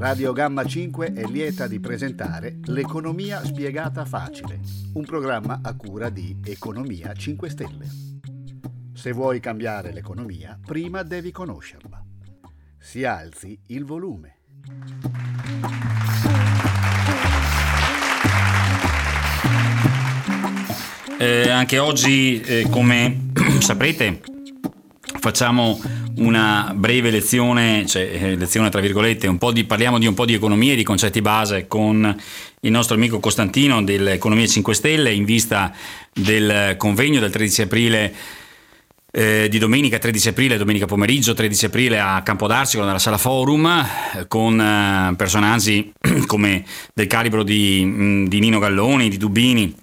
Radio Gamma 5 è lieta di presentare L'economia spiegata facile, un programma a cura di Economia 5 Stelle. Se vuoi cambiare l'economia, prima devi conoscerla. Si alzi il volume. Eh, anche oggi, eh, come saprete, facciamo una breve lezione, cioè eh, lezione tra virgolette, di, parliamo di un po' di economia e di concetti base con il nostro amico Costantino dell'Economia 5 Stelle in vista del convegno del 13 aprile eh, di domenica 13 aprile, domenica pomeriggio 13 aprile a Campodarsicolo nella sala forum con eh, personaggi come del calibro di, di Nino Galloni, di Dubini,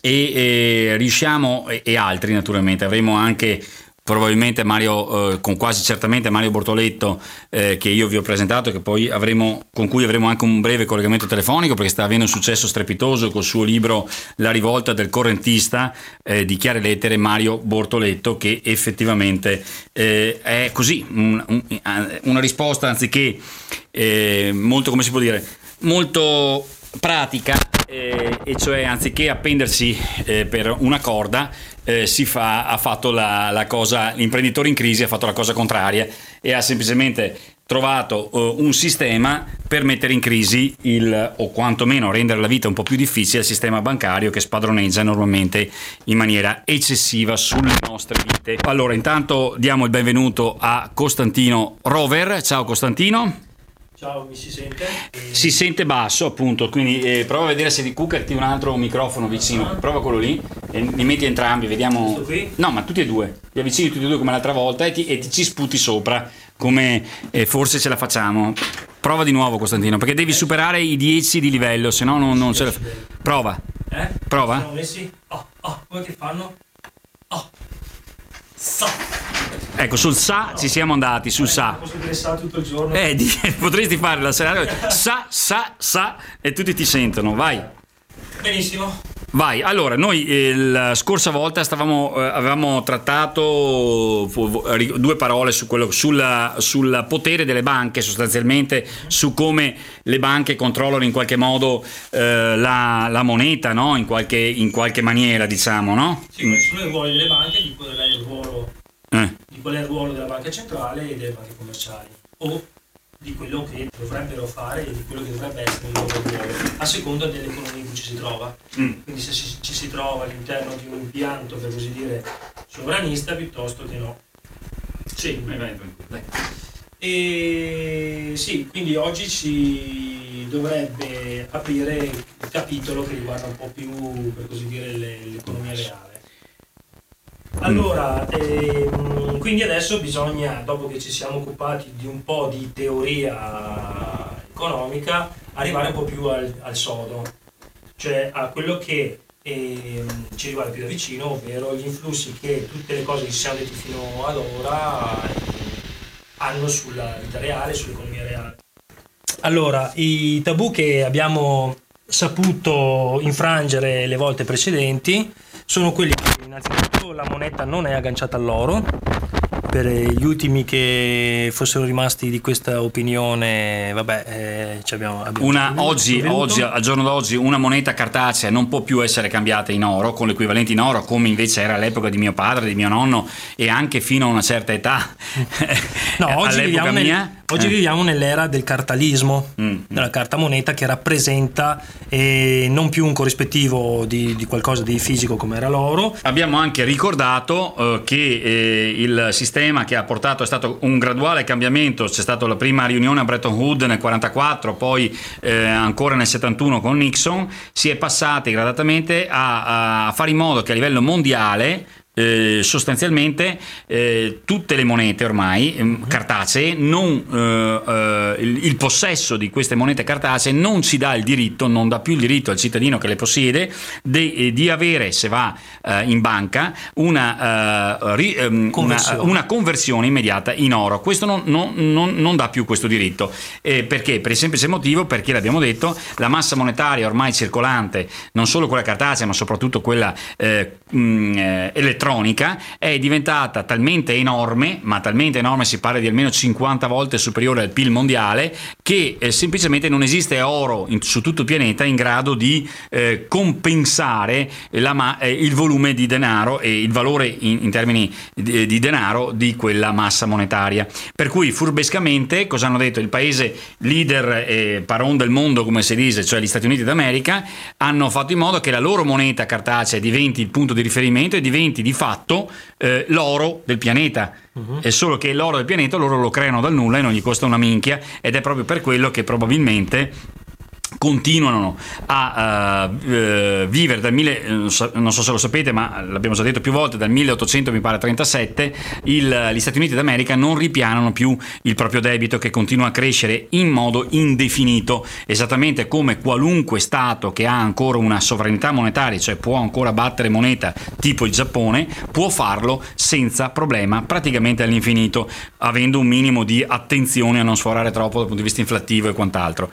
e, e riusciamo, e, e, altri naturalmente, avremo anche probabilmente Mario, eh, con quasi certamente Mario Bortoletto eh, che io vi ho presentato, poi avremo, con cui avremo anche un breve collegamento telefonico perché sta avendo un successo strepitoso col suo libro La rivolta del correntista eh, di chiare lettere Mario Bortoletto che effettivamente eh, è così, un, un, una risposta anziché eh, molto, come si può dire, molto pratica eh, e cioè anziché appendersi eh, per una corda eh, si fa, ha fatto la, la, cosa, l'imprenditore in crisi ha fatto la cosa contraria e ha semplicemente trovato uh, un sistema per mettere in crisi il, o quantomeno rendere la vita un po' più difficile al sistema bancario che spadroneggia normalmente in maniera eccessiva sulle nostre vite. Allora, intanto diamo il benvenuto a Costantino Rover. Ciao Costantino. Ciao, mi si sente? Si sente basso, appunto, quindi eh, prova a vedere se di cuccherti un altro microfono vicino. Prova quello lì e li metti entrambi, vediamo. Questo qui? No, ma tutti e due. Li avvicini tutti e due come l'altra volta e ti, e ti ci sputi sopra, come eh, forse ce la facciamo. Prova di nuovo, Costantino, perché devi superare i 10 di livello, se no non, non ce la fai. Prova. Eh? Prova. Siamo messi? Oh, oh, come che fanno? Oh. Ecco, sul sa ci siamo andati, sul sa. Eh, di, potresti fare la sera. Sa, sa, sa e tutti ti sentono, vai. Benissimo. Vai, allora noi eh, la scorsa volta stavamo, eh, avevamo trattato due parole su quello, sulla, sul potere delle banche sostanzialmente, su come le banche controllano in qualche modo eh, la, la, moneta, no? in, qualche, in, qualche, maniera diciamo. No? Sì, i ruoli delle banche, di qual è il ruolo eh. di qual è il ruolo della banca centrale e delle banche commerciali o di quello che dovrebbero fare e di quello che dovrebbe essere il loro ruolo a seconda dell'economia in cui ci si trova mm. quindi se ci, ci si trova all'interno di un impianto per così dire sovranista piuttosto che no sì, vai, vai, vai. E sì, quindi oggi si dovrebbe aprire il capitolo che riguarda un po' più, per così dire, l'economia reale. Allora, ehm, quindi adesso bisogna, dopo che ci siamo occupati di un po' di teoria economica, arrivare un po' più al, al sodo, cioè a quello che ehm, ci riguarda più da vicino, ovvero gli influssi che tutte le cose che ci siamo detti fino ad ora eh, hanno sulla vita reale, sull'economia reale. Allora, i tabù che abbiamo saputo infrangere le volte precedenti sono quelli che innanzitutto la moneta non è agganciata all'oro per gli ultimi che fossero rimasti di questa opinione, vabbè, eh, abbiamo, abbiamo una, oggi, oggi, al giorno d'oggi, una moneta cartacea non può più essere cambiata in oro, con l'equivalente in oro, come invece era all'epoca di mio padre, di mio nonno e anche fino a una certa età. no, oggi, viviamo, nel, oggi eh. viviamo, nell'era del cartalismo, mm, mm. della carta moneta che rappresenta eh, non più un corrispettivo di, di, qualcosa di fisico come era l'oro. Abbiamo anche ricordato eh, che eh, il sistema sistema che ha portato, è stato un graduale cambiamento, c'è stata la prima riunione a Bretton Woods nel 1944, poi eh, ancora nel 71 con Nixon, si è passati gradatamente a, a fare in modo che a livello mondiale eh, sostanzialmente eh, tutte le monete ormai eh, cartacee, non, eh, eh, il, il, possesso di queste monete cartacee non ci dà il diritto, non dà più il diritto al cittadino che le possiede di, di avere, se va in banca, una, ri, ehm, conversione. Una, una, conversione immediata in oro. Questo non, non, non, non dà più questo diritto. perché? Per il semplice motivo, perché l'abbiamo detto, la massa monetaria ormai circolante, non solo quella cartacea, ma soprattutto quella elettronica, elettronica è diventata talmente enorme, ma talmente enorme si parla di almeno 50 volte superiore al PIL mondiale, che eh, semplicemente non esiste oro in, su tutto il pianeta in grado di eh, compensare la, eh, il volume di denaro e il valore in, in termini di, di, denaro di quella massa monetaria. Per cui furbescamente cosa hanno detto? Il paese leader e paron del mondo, come si dice, cioè gli Stati Uniti d'America, hanno fatto in modo che la loro moneta cartacea diventi il punto di riferimento e diventi di fatto eh, l'oro del pianeta. Uh-huh. È solo che l'oro del pianeta loro lo creano dal nulla e non gli costa una minchia ed è proprio per quello che probabilmente continuano a uh, uh, vivere dal mille, eh, non so se lo sapete ma l'abbiamo già detto più volte dal 1800 mi pare 37 il, gli Stati Uniti d'America non ripianano più il proprio debito che continua a crescere in modo indefinito esattamente come qualunque stato che ha ancora una sovranità monetaria cioè può ancora battere moneta tipo il Giappone può farlo senza problema praticamente all'infinito avendo un minimo di attenzione a non sforare troppo dal punto di vista inflattivo e quant'altro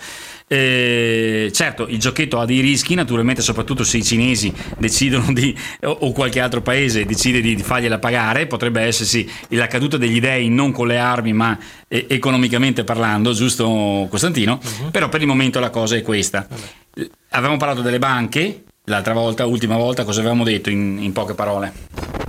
eh, certo, il giochetto ha dei rischi, naturalmente, soprattutto se i cinesi decidono di, o qualche altro paese decide di, fargliela pagare, potrebbe essersi la caduta degli dei non con le armi, ma eh, economicamente parlando, giusto Costantino? Uh-huh. Però per il momento la cosa è questa. Vabbè. Avevamo parlato delle banche, l'altra volta, ultima volta, cosa avevamo detto in, in poche parole?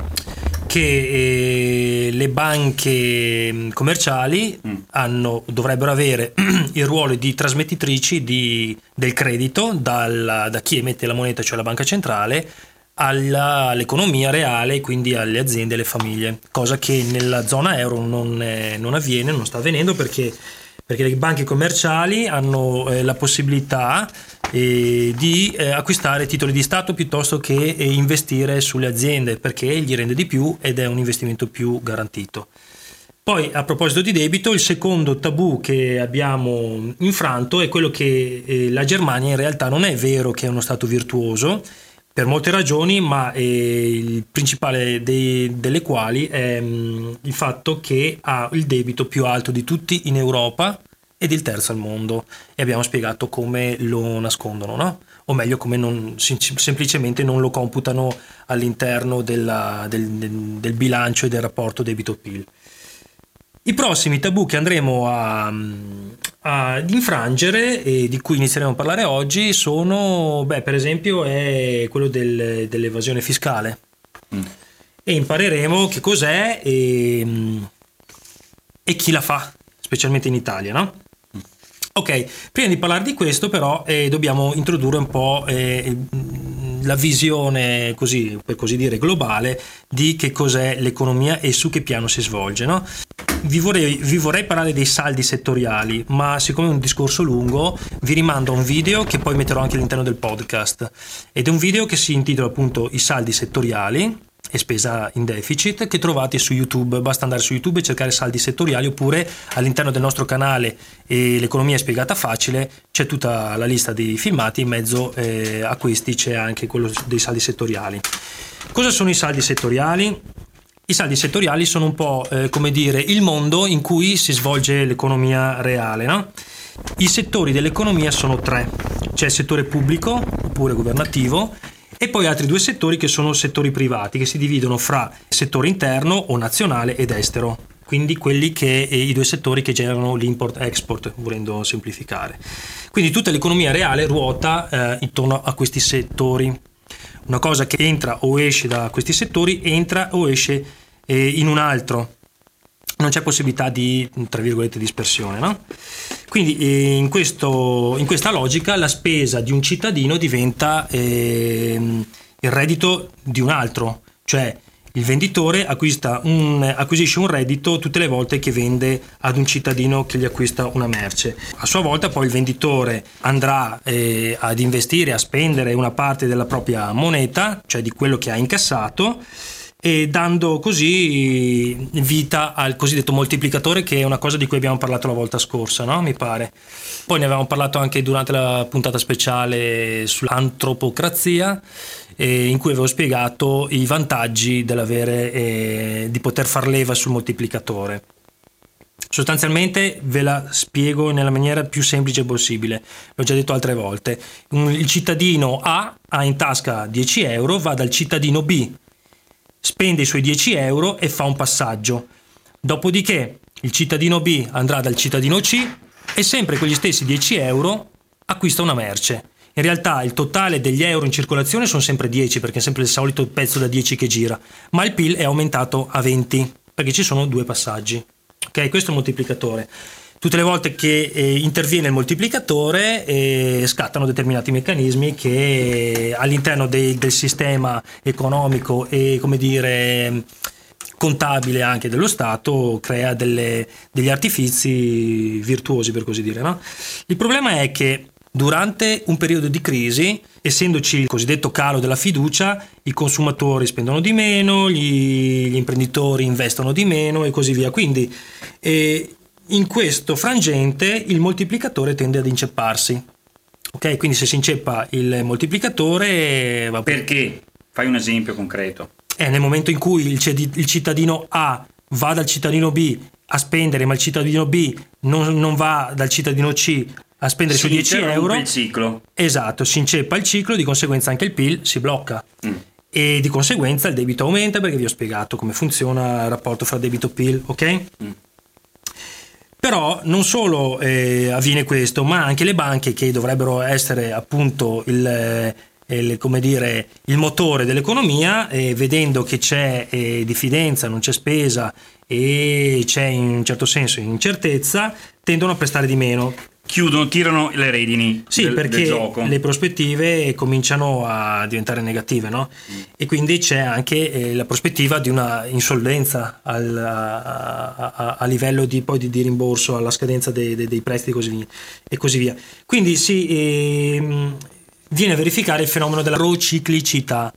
Che eh, le banche mm, commerciali mm. hanno, dovrebbero avere il ruolo di trasmettitrici di, del credito dal, da chi emette la moneta, cioè la banca centrale, alla, all'economia reale, quindi alle aziende e alle famiglie, cosa che nella zona euro non, è, non avviene, non sta avvenendo perché perché le banche commerciali hanno eh, la possibilità eh, di eh, acquistare titoli di Stato piuttosto che eh, investire sulle aziende perché gli rende di più ed è un investimento più garantito. Poi a proposito di debito, il secondo tabù che abbiamo infranto è quello che eh, la Germania in realtà non è vero che è uno Stato virtuoso, per molte ragioni, ma eh, il principale dei, delle quali è mh, mm, il fatto che ha il debito più alto di tutti in Europa ed il terzo al mondo e abbiamo spiegato come lo nascondono, no? o meglio come non, semplicemente non lo computano all'interno della, del, del, del bilancio e del rapporto debito-PIL. I prossimi tabù che andremo a, ad infrangere e di cui inizieremo a parlare oggi sono, beh, per esempio, è quello del, dell'evasione fiscale. Mm. E impareremo che cos'è e, e, chi la fa, specialmente in Italia, no? Ok, prima di parlare di questo però eh, dobbiamo introdurre un po' eh, la visione, così, per così dire, globale di che cos'è l'economia e su che piano si svolge. No? Vi vorrei, vi vorrei, parlare dei saldi settoriali, ma siccome è un discorso lungo, vi rimando a un video che poi metterò anche all'interno del podcast. Ed è un video che si intitola appunto I saldi settoriali e spesa in deficit che trovate su YouTube. Basta andare su YouTube e cercare saldi settoriali oppure all'interno del nostro canale e l'economia è spiegata facile c'è tutta la lista dei filmati, in mezzo eh, a questi c'è anche quello dei saldi settoriali. Cosa sono i saldi settoriali? I saldi settoriali sono un po' eh, come dire il mondo in cui si svolge l'economia reale. No? I settori dell'economia sono tre, c'è il settore pubblico oppure governativo e poi altri due settori che sono settori privati che si dividono fra settore interno o nazionale ed estero. Quindi che eh, i due settori che generano l'import-export, volendo semplificare. Quindi tutta l'economia reale ruota eh, intorno a questi settori una cosa che entra o esce da questi settori entra o esce eh, in un altro. Non c'è possibilità di, tra virgolette, dispersione. No? Quindi eh, in, questo, in, questa logica la spesa di un cittadino diventa eh, il reddito di un altro, cioè il venditore un, acquisisce un reddito tutte le volte che vende ad un cittadino che gli acquista una merce. A sua volta poi il venditore andrà eh, ad investire, a spendere una parte della propria moneta, cioè di quello che ha incassato, e dando così vita al cosiddetto moltiplicatore che è una cosa di cui abbiamo parlato la volta scorsa, no? mi pare. Poi ne avevamo parlato anche durante la puntata speciale sull'antropocrazia eh, in cui avevo spiegato i vantaggi dell'avere, eh, di poter far leva sul moltiplicatore. Sostanzialmente ve la spiego nella maniera più semplice possibile, l'ho già detto altre volte. Il cittadino A ha in tasca 10 euro, va dal cittadino B, spende i suoi 10 euro e fa un passaggio. Dopodiché il cittadino B andrà dal cittadino C e sempre con gli stessi 10 euro acquista una merce. In realtà il totale degli euro in circolazione sono sempre 10 perché è sempre il solito pezzo da 10 che gira, ma il PIL è aumentato a 20 perché ci sono due passaggi. Ok, questo è il moltiplicatore. Tutte le volte che eh, interviene il moltiplicatore eh, scattano determinati meccanismi che all'interno de- del sistema economico e come dire contabile anche dello Stato crea delle, degli artifici virtuosi per così dire. No? Il problema è che Durante un periodo di crisi, essendoci il cosiddetto calo della fiducia, i consumatori spendono di meno, gli, gli imprenditori investono di meno e così via. Quindi eh, in questo frangente il moltiplicatore tende ad incepparsi. Ok, quindi se si inceppa il moltiplicatore... Va Perché? Fai un esempio concreto. È nel momento in cui il, il cittadino A va dal cittadino B a spendere, ma il cittadino B non, non, va dal cittadino C a spendere si su 10 euro. il ciclo. Esatto, si inceppa il ciclo, di conseguenza anche il PIL si blocca. Mm. E di conseguenza il debito aumenta perché vi ho spiegato come funziona il rapporto fra debito e PIL, ok? Mm. Però non solo eh, avviene questo, ma anche le banche che dovrebbero essere appunto il, eh, il, dire, il motore dell'economia, eh, vedendo che c'è eh, diffidenza, non c'è spesa e c'è in un certo senso incertezza, tendono a prestare di meno chiudono, tirano le redini sì, del, perché del gioco. le prospettive cominciano a diventare negative, no? Mm. E quindi c'è anche eh, la prospettiva di una insolvenza al, a, a, a, livello di, poi di, di, rimborso alla scadenza dei, dei, dei prestiti così, e così via. Quindi si eh, viene a verificare il fenomeno della prociclicità.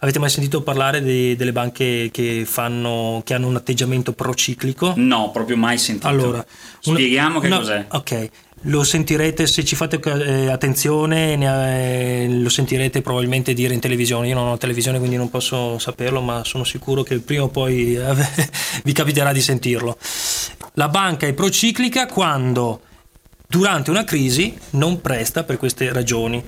Avete mai sentito parlare di, delle banche che, fanno, che hanno un atteggiamento prociclico? No, proprio mai sentito. Allora, spieghiamo una, che cos'è. Ok, lo sentirete se ci fate eh, attenzione, ne, eh, lo sentirete probabilmente dire in televisione. Io non ho televisione quindi non posso saperlo, ma sono sicuro che prima o poi eh, vi capiterà di sentirlo. La banca è prociclica quando durante una crisi non presta per queste ragioni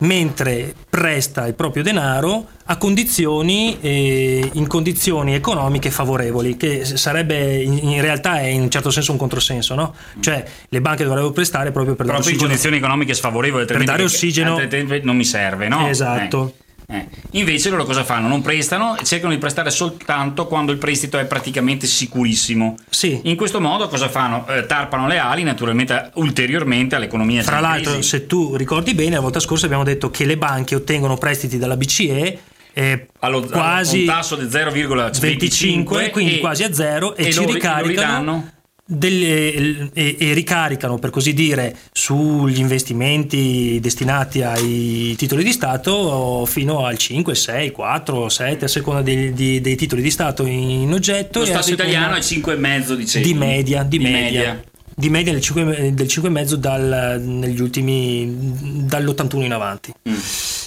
mentre presta il proprio denaro a condizioni, eh, in condizioni economiche favorevoli, che sarebbe in, realtà è in un certo senso un controsenso, no? Cioè le banche dovrebbero prestare proprio per proprio dare in condizioni economiche sfavorevoli, per dare ossigeno, non mi serve, no? Esatto. Eh. Eh. Invece loro cosa fanno? Non prestano e cercano di prestare soltanto quando il prestito è praticamente sicurissimo. Sì. In questo modo cosa fanno? Eh, tarpano le ali naturalmente ulteriormente all'economia. Tra l'altro, se tu ricordi bene, la volta scorsa abbiamo detto che le banche ottengono prestiti dalla BCE eh, allo, quasi un tasso del 0,25 quindi quasi a zero e, e ci ricaricano delle, e, e, ricaricano per così dire sugli investimenti destinati ai titoli di Stato fino al 5, 6, 4, 7 a seconda dei, dei, dei titoli di Stato in oggetto. Lo Stato italiano è 5,5 di, di media. Di, di media. media. Di media del 5,5 dal, negli ultimi dall'81 in avanti. Mm.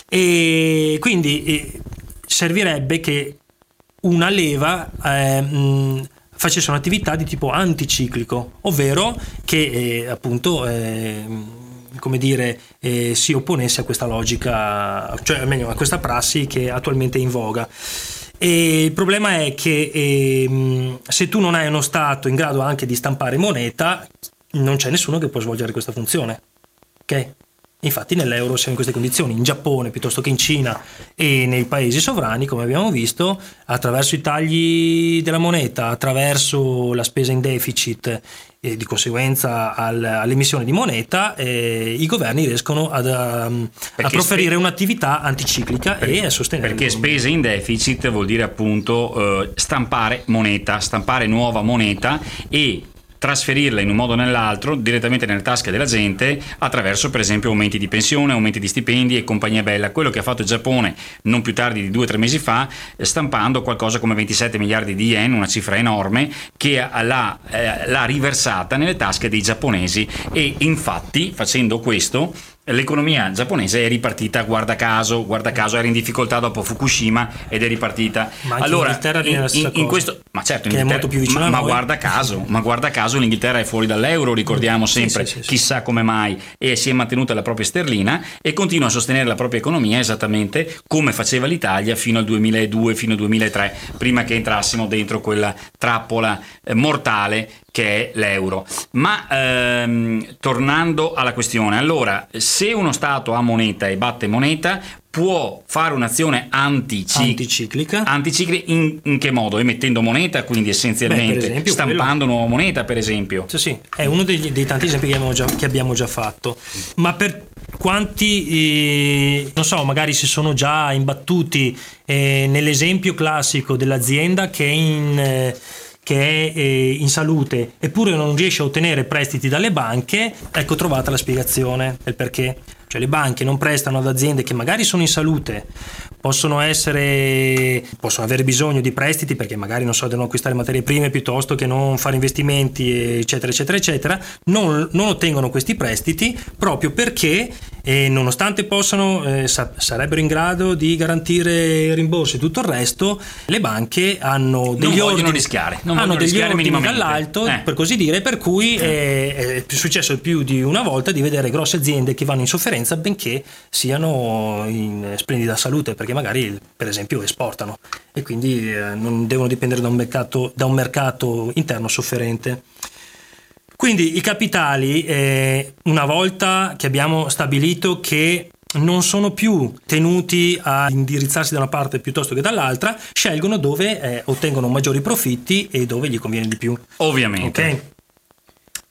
E quindi eh, servirebbe che una leva eh, mh, facesse un'attività di tipo anticiclico, ovvero che eh, appunto eh, come dire, eh, si opponesse a questa logica, cioè meglio a questa prassi che attualmente è in voga. E il problema è che eh, se tu non hai uno Stato in grado anche di stampare moneta, non c'è nessuno che può svolgere questa funzione. Ok? Infatti nell'euro siamo in queste condizioni, in Giappone piuttosto che in Cina e nei paesi sovrani, come abbiamo visto, attraverso i tagli della moneta, attraverso la spesa in deficit e di conseguenza al, all'emissione di moneta, eh, i governi riescono ad, um, a proferire spe- un'attività anticiclica perché, e a sostenere. Perché spese in deficit vuol dire appunto eh, stampare moneta, stampare nuova moneta e trasferirla in un modo o nell'altro direttamente nelle tasche della gente attraverso per esempio aumenti di pensione, aumenti di stipendi e compagnia bella. Quello che ha fatto il Giappone non più tardi di due o tre mesi fa, stampando qualcosa come 27 miliardi di yen, una cifra enorme, che l'ha, eh, l'ha riversata nelle tasche dei giapponesi e infatti facendo questo l'economia giapponese è ripartita, guarda caso, guarda caso era in difficoltà dopo Fukushima ed è ripartita. Ma allora, in, in- in questo, ma certo, Che è molto più vicino ma, ma guarda caso, ma guarda caso l'Inghilterra è fuori dall'euro, ricordiamo sempre, sì, sì, sì. chissà come mai, e si è mantenuta la propria sterlina e continua a sostenere la propria economia esattamente come faceva l'Italia fino al 2002, fino al 2003, prima che entrassimo dentro quella trappola eh, mortale che è l'euro. Ma ehm, tornando alla questione, allora, se uno Stato ha moneta e batte moneta, può fare un'azione anticiclica. Anticiclica. Anticiclica in, in che modo? Emettendo moneta, quindi essenzialmente Beh, esempio, stampando nuova moneta, per esempio. Sì, sì, è uno degli- dei tanti esempi che abbiamo già, che abbiamo già fatto. Ma per quanti, eh, non so, magari si sono già imbattuti eh, nell'esempio classico dell'azienda che è in... eh, che è eh, in salute eppure non riesce a ottenere prestiti dalle banche, ecco trovata la spiegazione del perché. Cioè le banche non prestano ad aziende che magari sono in salute, possono essere possono avere bisogno di prestiti perché magari non so devono acquistare materie prime piuttosto che non fare investimenti eccetera eccetera eccetera non, non ottengono questi prestiti proprio perché eh, nonostante possano eh, sa- sarebbero in grado di garantire rimborsi e tutto il resto le banche hanno degli vogliono ordini rischiare, non hanno degli rischiare ordini dall'alto Eh. per così dire per cui eh, è successo più di una volta di vedere grosse aziende che vanno in sofferenza benché siano in splendida salute perché magari per esempio esportano e quindi eh, non devono dipendere da un mercato, da un mercato interno sofferente. Quindi i capitali, eh, una volta che abbiamo stabilito che non sono più tenuti a indirizzarsi da una parte piuttosto che dall'altra, scelgono dove eh, ottengono maggiori profitti e dove gli conviene di più. Ovviamente. Ok?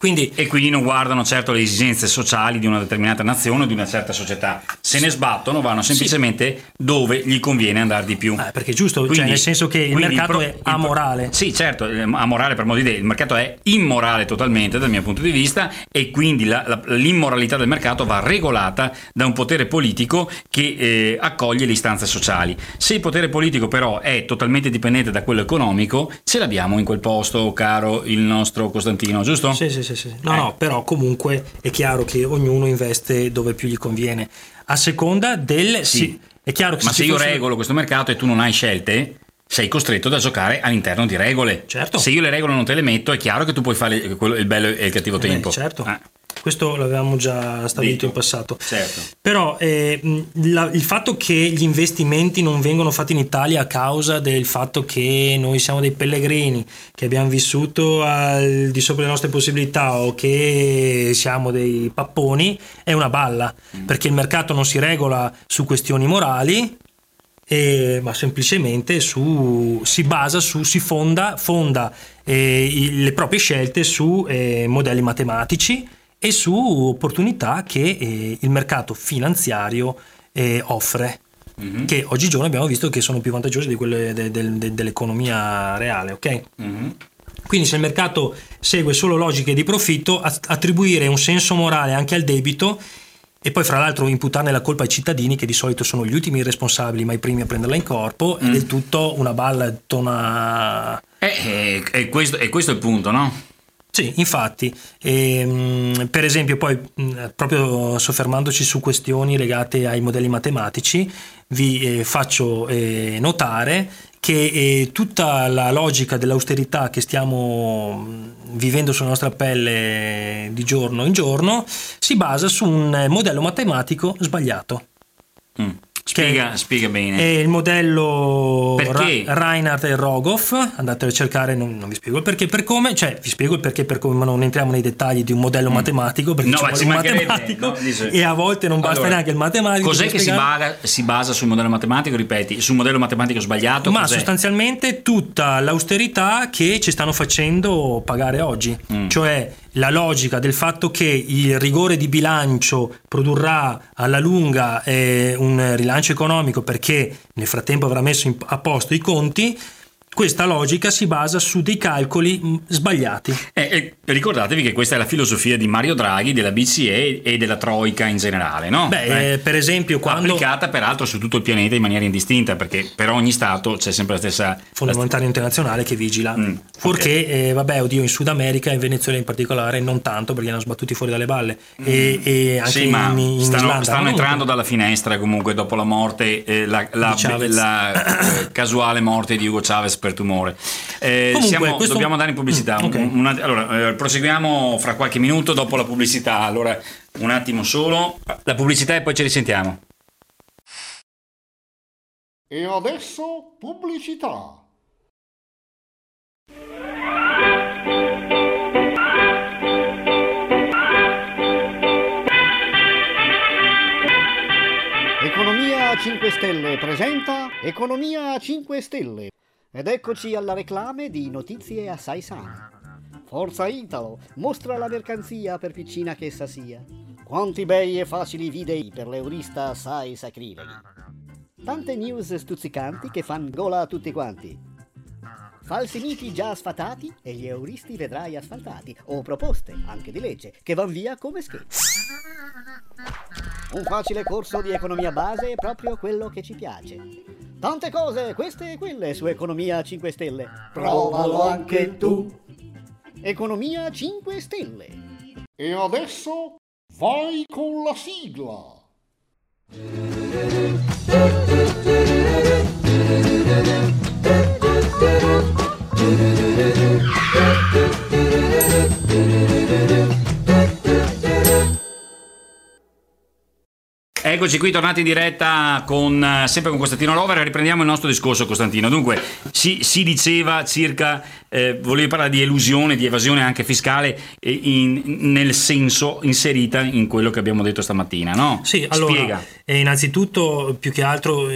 Quindi E quindi non guardano certo le esigenze sociali di una determinata nazione o di una certa società. Se ne sbattono, vanno semplicemente dove gli conviene andare di più. Ah, perché è giusto, cioè, nel senso che il quindi mercato pro- è amorale. sì, certo, eh, amorale per modo di dire, il mercato è immorale totalmente dal mio punto di vista e quindi la- la- l'immoralità del mercato va regolata da un potere politico che eh, accoglie le istanze sociali. Se il potere politico però è totalmente dipendente da quello economico, ce l'abbiamo in quel posto, caro il nostro Costantino, giusto? Sì, sì, sì, sì. No, Eh. no, però comunque è chiaro che ognuno investe dove più gli conviene. A seconda del... Sì. Sì, è chiaro che Ma se se io fosse- regolo questo mercato e tu non hai scelte, sei costretto da giocare all'interno di regole. Certo. Se io le regole non te le metto, è chiaro che tu puoi fare quello- il bello e il cattivo Eh beh, tempo. certo. Eh, Questo l'avevamo già stabilito Detto. in passato. certo. Però eh, la- il fatto che gli investimenti non vengono fatti in Italia a causa del fatto che noi siamo dei pellegrini, che abbiamo vissuto al di sopra delle nostre possibilità o che siamo dei papponi, è una balla, Mm. perché il mercato non si regola su questioni morali, eh, ma semplicemente su, si basa su, si fonda, fonda eh, i- le proprie scelte su eh, modelli matematici e su opportunità che eh, il mercato finanziario eh, offre. Mhm. Che oggigiorno abbiamo visto che sono più vantaggiose di quelle de- del- de- dell'economia reale, ok? Mhm. Quindi se il mercato segue solo logiche di profitto, att- attribuire un senso morale anche al debito e poi fra l'altro imputarne la colpa ai cittadini che di solito sono gli ultimi responsabili ma i primi a prenderla in corpo è del tutto una balla è tutta una... Eh, eh, e questo, e questo è il punto, no? Sì, infatti, ehm, per esempio poi proprio soffermandoci su questioni legate ai modelli matematici, vi eh, faccio eh, notare che eh, tutta la logica dell'austerità che stiamo vivendo sulla nostra pelle di giorno in giorno si basa su un modello matematico sbagliato. Mm. Spiega, spiega bene. È il modello Perché? Ra- Reinhardt e Rogoff, andate a cercare, non, non vi spiego il perché per come, cioè vi spiego il perché per come, ma non entriamo nei dettagli di un modello matematico, perché Mm. No, ci ma vuole matematico no, e a volte non basta Allora, neanche il matematico. Cos'è che si, baga- si basa sul modello matematico? Ripeti, sul modello matematico sbagliato? Ma cos'è? sostanzialmente tutta l'austerità che ci stanno facendo pagare oggi, Mm. cioè la logica del fatto che il rigore di bilancio produrrà alla lunga eh, un rilancio economico perché nel frattempo avrà messo a posto i conti, questa logica si basa su dei calcoli mh, sbagliati. Eh, eh, ricordatevi che questa è la filosofia di Mario Draghi, della BCE e della Troica in generale, no? Beh, eh, per esempio, quando. Applicata peraltro su tutto il pianeta in maniera indistinta, perché per ogni Stato c'è sempre la stessa. Fondo Monetario Internazionale che vigila. Mm, Purché, ok. eh, vabbè, oddio, in Sud America in Venezuela in particolare non tanto perché li hanno sbattuti fuori dalle balle. E, e anche Mm. Sì, ma in, in stanno, Islanda. stanno entrando dalla finestra comunque dopo la morte, eh, la, la- la, eh, casuale morte di Hugo Chavez per tumore. Eh, Comunque, siamo- questo- Dobbiamo andare in pubblicità. Mm, ok. Un- un allora, eh, proseguiamo fra qualche minuto dopo la pubblicità. Allora, un attimo solo. La pubblicità e poi ci risentiamo. E adesso pubblicità. Economia a 5 Stelle presenta Economia a 5 Stelle. Ed eccoci alla reclame di notizie assai sane. Forza Italo, mostra la mercanzia per piccina che essa sia. Quanti bei e facili videi per l'eurista assai sacrilegi. Tante news stuzzicanti che fan gola a tutti quanti. Falsi miti già sfatati e gli euristi vedrai asfaltati, o proposte, anche di legge, che van via come scherzi. Un facile corso di economia base è proprio quello che ci piace. Tante cose, queste e quelle, su Economia 5 Stelle. Provalo anche tu. Economia 5 Stelle. E adesso vai con la sigla. Eccoci qui tornati in diretta con, eh, sempre con Costantino Rover riprendiamo il nostro discorso Costantino. Dunque si, si diceva circa, eh, volevi parlare di elusione, di evasione anche fiscale eh, in- nel senso inserita in quello che abbiamo detto stamattina, no? Sì, allora, Spiega. eh, innanzitutto, più che altro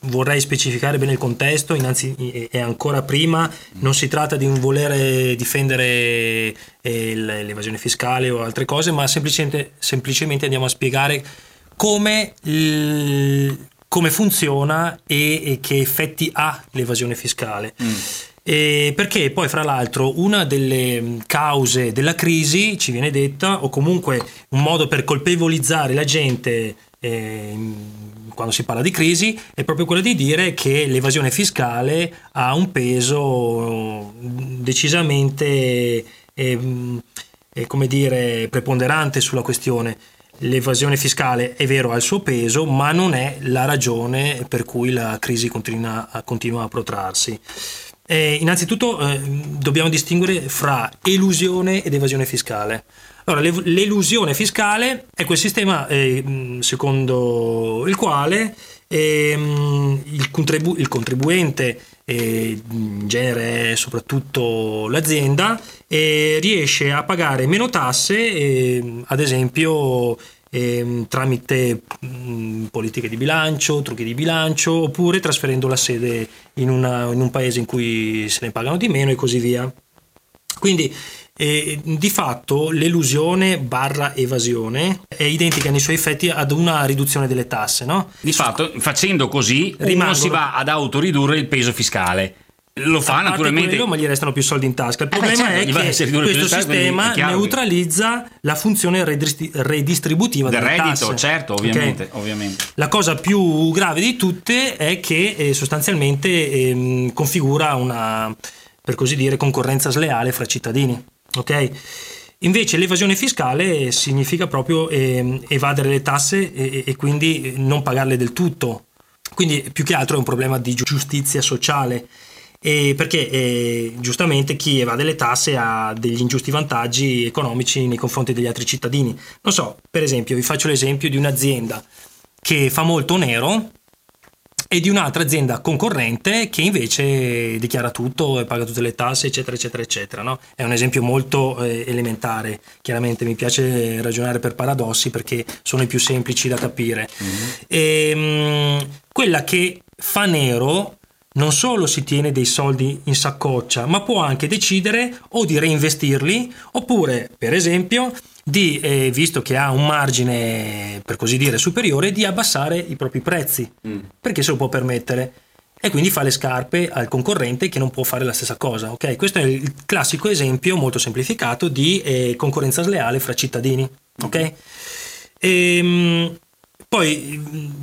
vorrei specificare bene il contesto, innanzi, e ancora prima non si tratta di un volere difendere l'evasione fiscale o altre cose, ma semplicemente, semplicemente andiamo a spiegare come, il- come funziona e, e che effetti ha l'evasione fiscale. E perché poi, fra l'altro, una delle mh, cause della crisi ci viene detta, o comunque un modo per colpevolizzare la gente eh, quando si parla di crisi, è proprio quello di dire che l'evasione fiscale ha un peso decisamente, ehm, eh, come dire, preponderante sulla questione. L'evasione fiscale è vero ha il suo peso, ma non è la ragione per cui la crisi continua, continua a protrarsi. Eh, innanzitutto eh, dobbiamo distinguere fra elusione ed evasione fiscale. Allora, l'elusione fiscale è quel sistema eh, secondo il quale ehm, il, contribu- il contribuente, in genere soprattutto l'azienda, eh, riesce a pagare meno tasse, ehm, ad esempio ehm, tramite mh, politiche di bilancio, trucchi di bilancio, oppure trasferendo la sede in, una- in un paese in cui se ne pagano di meno e così via. Quindi eh, di fatto l'elusione barra evasione è identica nei suoi effetti ad una riduzione delle tasse, no? Di fatto, facendo così, Rimangono- si va ad autoridurre il peso fiscale. Lo fa naturalmente. quello, ma gli restano più soldi in tasca. Il Eh beh, problema certo, è che questo tasca, sistema neutralizza la funzione redistri- redistributiva del reddito, tasse. certo, ovviamente, ovviamente. La cosa più grave di tutte è che eh, sostanzialmente ehm, configura una, per così dire, concorrenza sleale fra cittadini. Ok? Invece l'evasione fiscale significa proprio ehm, evadere le tasse e, e quindi non pagarle del tutto. Quindi più che altro è un problema di giustizia sociale. E perché eh, giustamente chi evade le tasse ha degli ingiusti vantaggi economici nei confronti degli altri cittadini. Non so, per esempio, vi faccio l'esempio di un'azienda che fa molto nero e di un'altra azienda concorrente che invece dichiara tutto e paga tutte le tasse, eccetera, eccetera, eccetera. no? È un esempio molto eh, elementare. Chiaramente mi piace ragionare per paradossi perché sono i più semplici da capire. Ehm, quella che fa nero non solo si tiene dei soldi in saccoccia, ma può anche decidere o di reinvestirli oppure, per esempio, di, eh, visto che ha un margine per così dire superiore, di abbassare i propri prezzi perché se lo può permettere. e quindi fa le scarpe al concorrente che non può fare la stessa cosa. Okay? Questo è il classico esempio molto semplificato di eh, concorrenza sleale fra cittadini. Okay? E, ehm, poi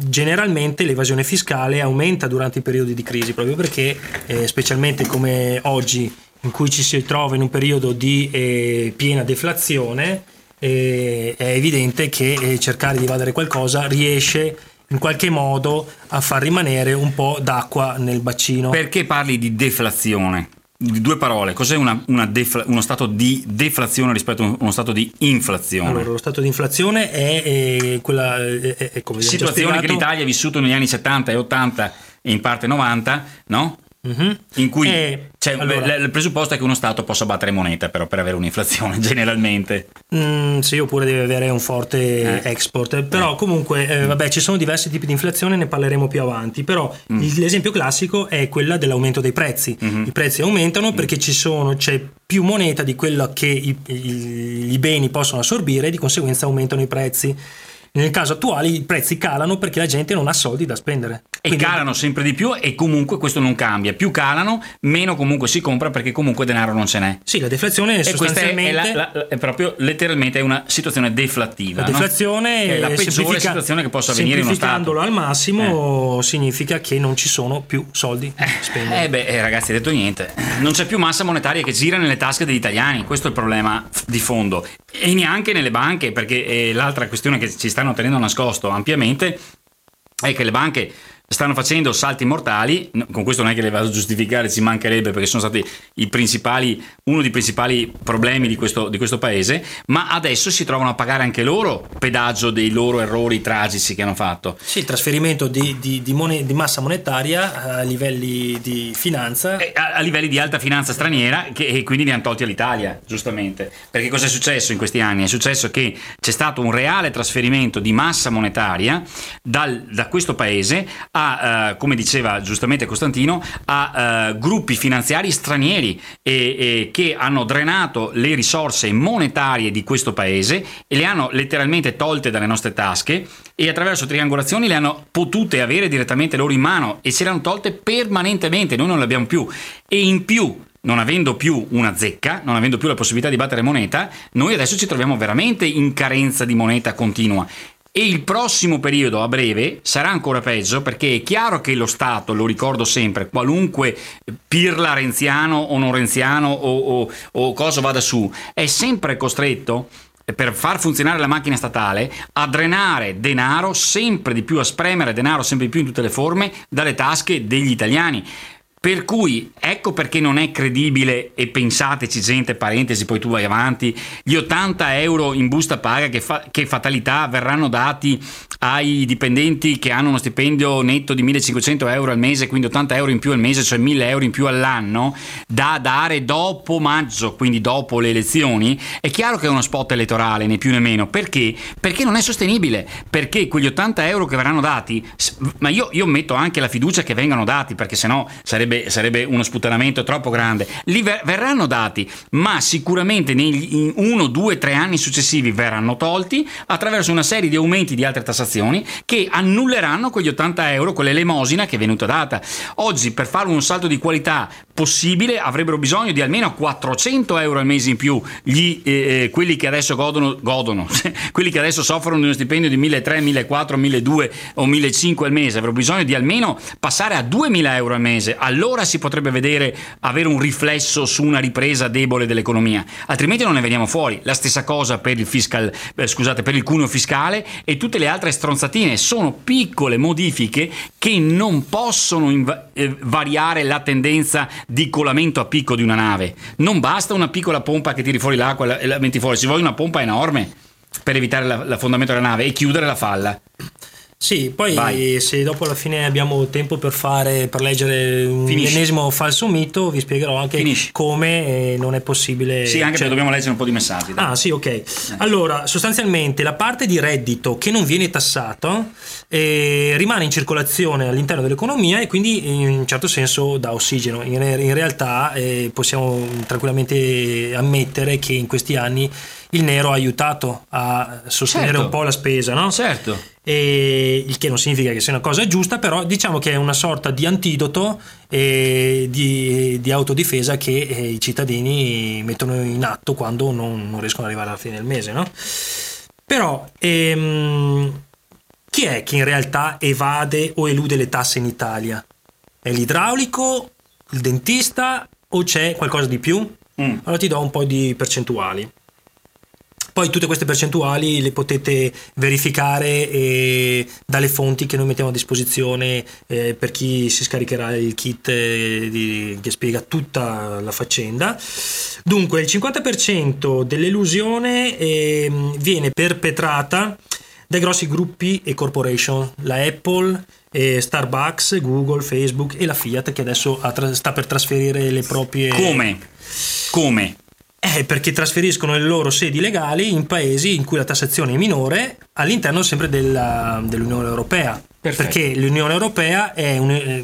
generalmente l'evasione fiscale aumenta durante i periodi di crisi proprio perché eh, specialmente come oggi in cui ci si trova in un periodo di eh, piena deflazione eh, è evidente che eh, cercare di evadere qualcosa riesce in qualche modo a far rimanere un po' d'acqua nel bacino. Perché parli di deflazione? Di due parole, cos'è una, una defla, uno stato di deflazione rispetto a uno stato di inflazione? Allora, lo stato di inflazione è, è quella è, è, come situazione che l'Italia ha vissuto negli anni 70 e 80 e in parte 90, no? Mm-hmm. In cui eh, cioè, allora, il presupposto è che uno Stato possa battere moneta però per avere un'inflazione generalmente. Mm, sì, oppure deve avere un forte eh. export. Però eh. comunque, eh, vabbè, ci sono diversi tipi di inflazione, ne parleremo più avanti. Però mm. l'esempio classico è quella dell'aumento dei prezzi. Mm-hmm. I prezzi aumentano mm. perché ci sono, c'è più moneta di quello che i, i, i beni possono assorbire e di conseguenza aumentano i prezzi. Nel caso attuale i prezzi calano perché la gente non ha soldi da spendere. E Quindi... calano sempre di più e comunque questo non cambia. Più calano, meno comunque si compra perché comunque denaro non ce n'è. Sì, la deflazione è sostanzialmente... È, la, la, è proprio letteralmente una situazione deflattiva. La deflazione no? è la peggiore situazione che possa avvenire in uno Stato. Al massimo eh. significa che non ci sono più soldi da spendere. Eh beh, eh, ragazzi, hai detto niente. Non c'è più massa monetaria che gira nelle tasche degli italiani. Questo è il problema di fondo. E neanche nelle banche, perché è l'altra questione che ci stanno tenendo nascosto ampiamente è che le banche stanno facendo salti mortali, con questo non è che le vado a giustificare, ci mancherebbe perché sono stati uno dei principali problemi di questo, di questo, paese, ma adesso si trovano a pagare anche loro pedaggio dei loro errori tragici che hanno fatto. Sì, il trasferimento di, di, di, mon- massa monetaria a livelli di finanza. A, a, livelli di alta finanza straniera che, e quindi li hanno tolti all'Italia, giustamente. Perché cosa è successo in questi anni? È successo che c'è stato un reale trasferimento di massa monetaria dal, da questo paese a, eh, come diceva giustamente Costantino, a eh, gruppi finanziari stranieri e, e che hanno drenato le risorse monetarie di questo paese e le hanno letteralmente tolte dalle nostre tasche e attraverso triangolazioni le hanno potute avere direttamente loro in mano e se le hanno tolte permanentemente, noi non le abbiamo più. E in più non avendo più una zecca, non avendo più la possibilità di battere moneta, noi adesso ci troviamo veramente in carenza di moneta continua e il prossimo periodo a breve sarà ancora peggio perché è chiaro che lo Stato, lo ricordo sempre, qualunque pirla renziano o non renziano o, o, o cosa vada su, è sempre costretto per far funzionare la macchina statale a drenare denaro sempre di più, a spremere denaro sempre di più in tutte le forme dalle tasche degli italiani. Per cui ecco perché non è credibile e pensateci gente, parentesi, poi tu vai avanti, gli 80 euro in busta paga che, fa, che fatalità verranno dati ai dipendenti che hanno uno stipendio netto di 1500 euro al mese, quindi 80 euro in più al mese, cioè 1000 euro in più all'anno, da dare dopo maggio, quindi dopo le elezioni, è chiaro che è uno spot elettorale, né più né meno. Perché? Perché non è sostenibile, perché quegli 80 euro che verranno dati, ma io, io metto anche la fiducia che vengano dati, perché sennò sarebbe sarebbe, sarebbe uno sputtanamento troppo grande. Li ver- verranno dati, ma sicuramente negli uno, due, tre anni successivi verranno tolti attraverso una serie di aumenti di altre tassazioni che annulleranno quegli 80 euro, quell'elemosina che è venuta data. Oggi per fare un salto di qualità possibile avrebbero bisogno di almeno 400 euro al mese in più gli, eh, eh quelli che adesso godono, godono quelli che adesso soffrono di uno stipendio di 1.300, 1.400, 1.200 o 1.500 al mese avrebbero bisogno di almeno passare a 2.000 euro al mese allora si potrebbe vedere avere un riflesso su una ripresa debole dell'economia altrimenti non ne veniamo fuori la stessa cosa per il, fiscal, eh, scusate, per il cuneo fiscale e tutte le altre stronzatine sono piccole modifiche che non possono inv- eh, variare la tendenza di colamento a picco di una nave. Non basta una piccola pompa che tiri fuori l'acqua e la metti fuori, ci vuole una pompa enorme per evitare l'affondamento della nave e chiudere la falla. Sì, poi Vai. se dopo alla fine abbiamo tempo per fare per leggere un Finisci. ennesimo falso mito, vi spiegherò anche Finisci. come eh, non è possibile. Sì, anche cioè... perché dobbiamo leggere un po' di messaggi. Dai. Ah, sì, ok. Eh. Allora, sostanzialmente la parte di reddito che non viene tassato eh, rimane in circolazione all'interno dell'economia e quindi in un certo senso dà ossigeno. In, in realtà eh, possiamo tranquillamente ammettere che in questi anni il nero ha aiutato a sostenere Certo. un po' la spesa, no? Certo. E il che non significa che sia una cosa giusta, però diciamo che è una sorta di antidoto eh, di, di autodifesa che eh, i cittadini mettono in atto quando non, non riescono ad arrivare alla fine del mese, no? Però ehm, chi è che in realtà evade o elude le tasse in Italia? È l'idraulico, il dentista o c'è qualcosa di più? Mm. Allora ti do un po' di percentuali. Poi tutte queste percentuali le potete verificare eh, dalle fonti che noi mettiamo a disposizione eh, per chi si scaricherà il kit eh, di- che spiega tutta la faccenda. Dunque, il 50% dell'elusione ehm, viene perpetrata dai grossi gruppi e corporation, la Apple, Starbucks, Google, Facebook e la Fiat che adesso tra- sta per trasferire le proprie... Come? Come? Eh, perché trasferiscono le loro sedi legali in paesi in cui la tassazione è minore all'interno sempre della- dell'Unione Europea. Perfetto. Perché l'Unione Europea è un- eh,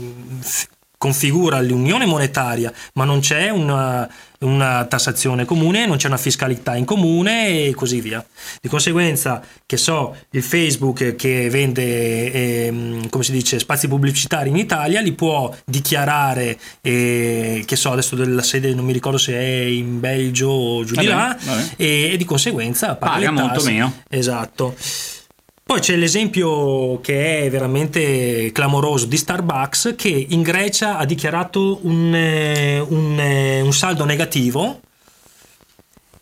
configura l'unione monetaria, ma non c'è una, una tassazione comune, non c'è una fiscalità in comune e così via. Di conseguenza, che so, il Facebook che vende, ehm, come si dice, spazi pubblicitari in Italia, li può dichiarare, eh, che so, adesso della sede non mi ricordo se è in Belgio o giù di Vabbè, là, vabbè. e, e di conseguenza paga, Paga molto meno. Esatto. Poi c'è l'esempio che è veramente clamoroso di Starbucks che in Grecia ha dichiarato un, eh, un, eh, un saldo negativo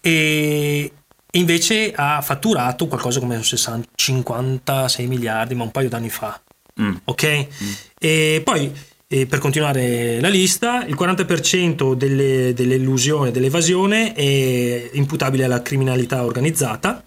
e invece ha fatturato qualcosa come 60, 56 miliardi ma un paio d'anni fa. Mm. Ok? E poi eh, per continuare la lista, il 40% delle, dell'illusione, dell'evasione è imputabile alla criminalità organizzata.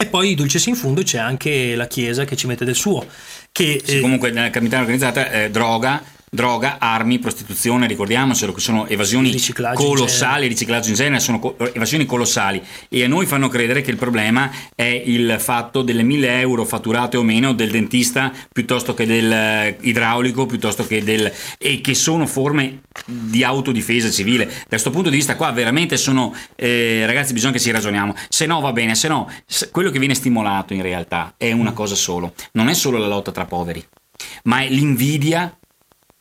E poi, dulcis in fundo, c'è anche la Chiesa che ci mette del suo. Che, Sì, eh, comunque nella criminalità organizzata eh, droga, droga, armi, prostituzione, ricordiamocelo che sono evasioni colossali, riciclaggio in genere, sono co- evasioni colossali. E a noi fanno credere che il problema è il fatto delle 1000 euro fatturate o meno del dentista piuttosto che del eh, idraulico, piuttosto che del... e che sono forme di autodifesa civile. Da questo punto di vista qua veramente sono... eh, ragazzi bisogna che ci ragioniamo, se no va bene, se no quello che viene stimolato in realtà è una cosa solo, non è solo la lotta tra poveri, ma è l'invidia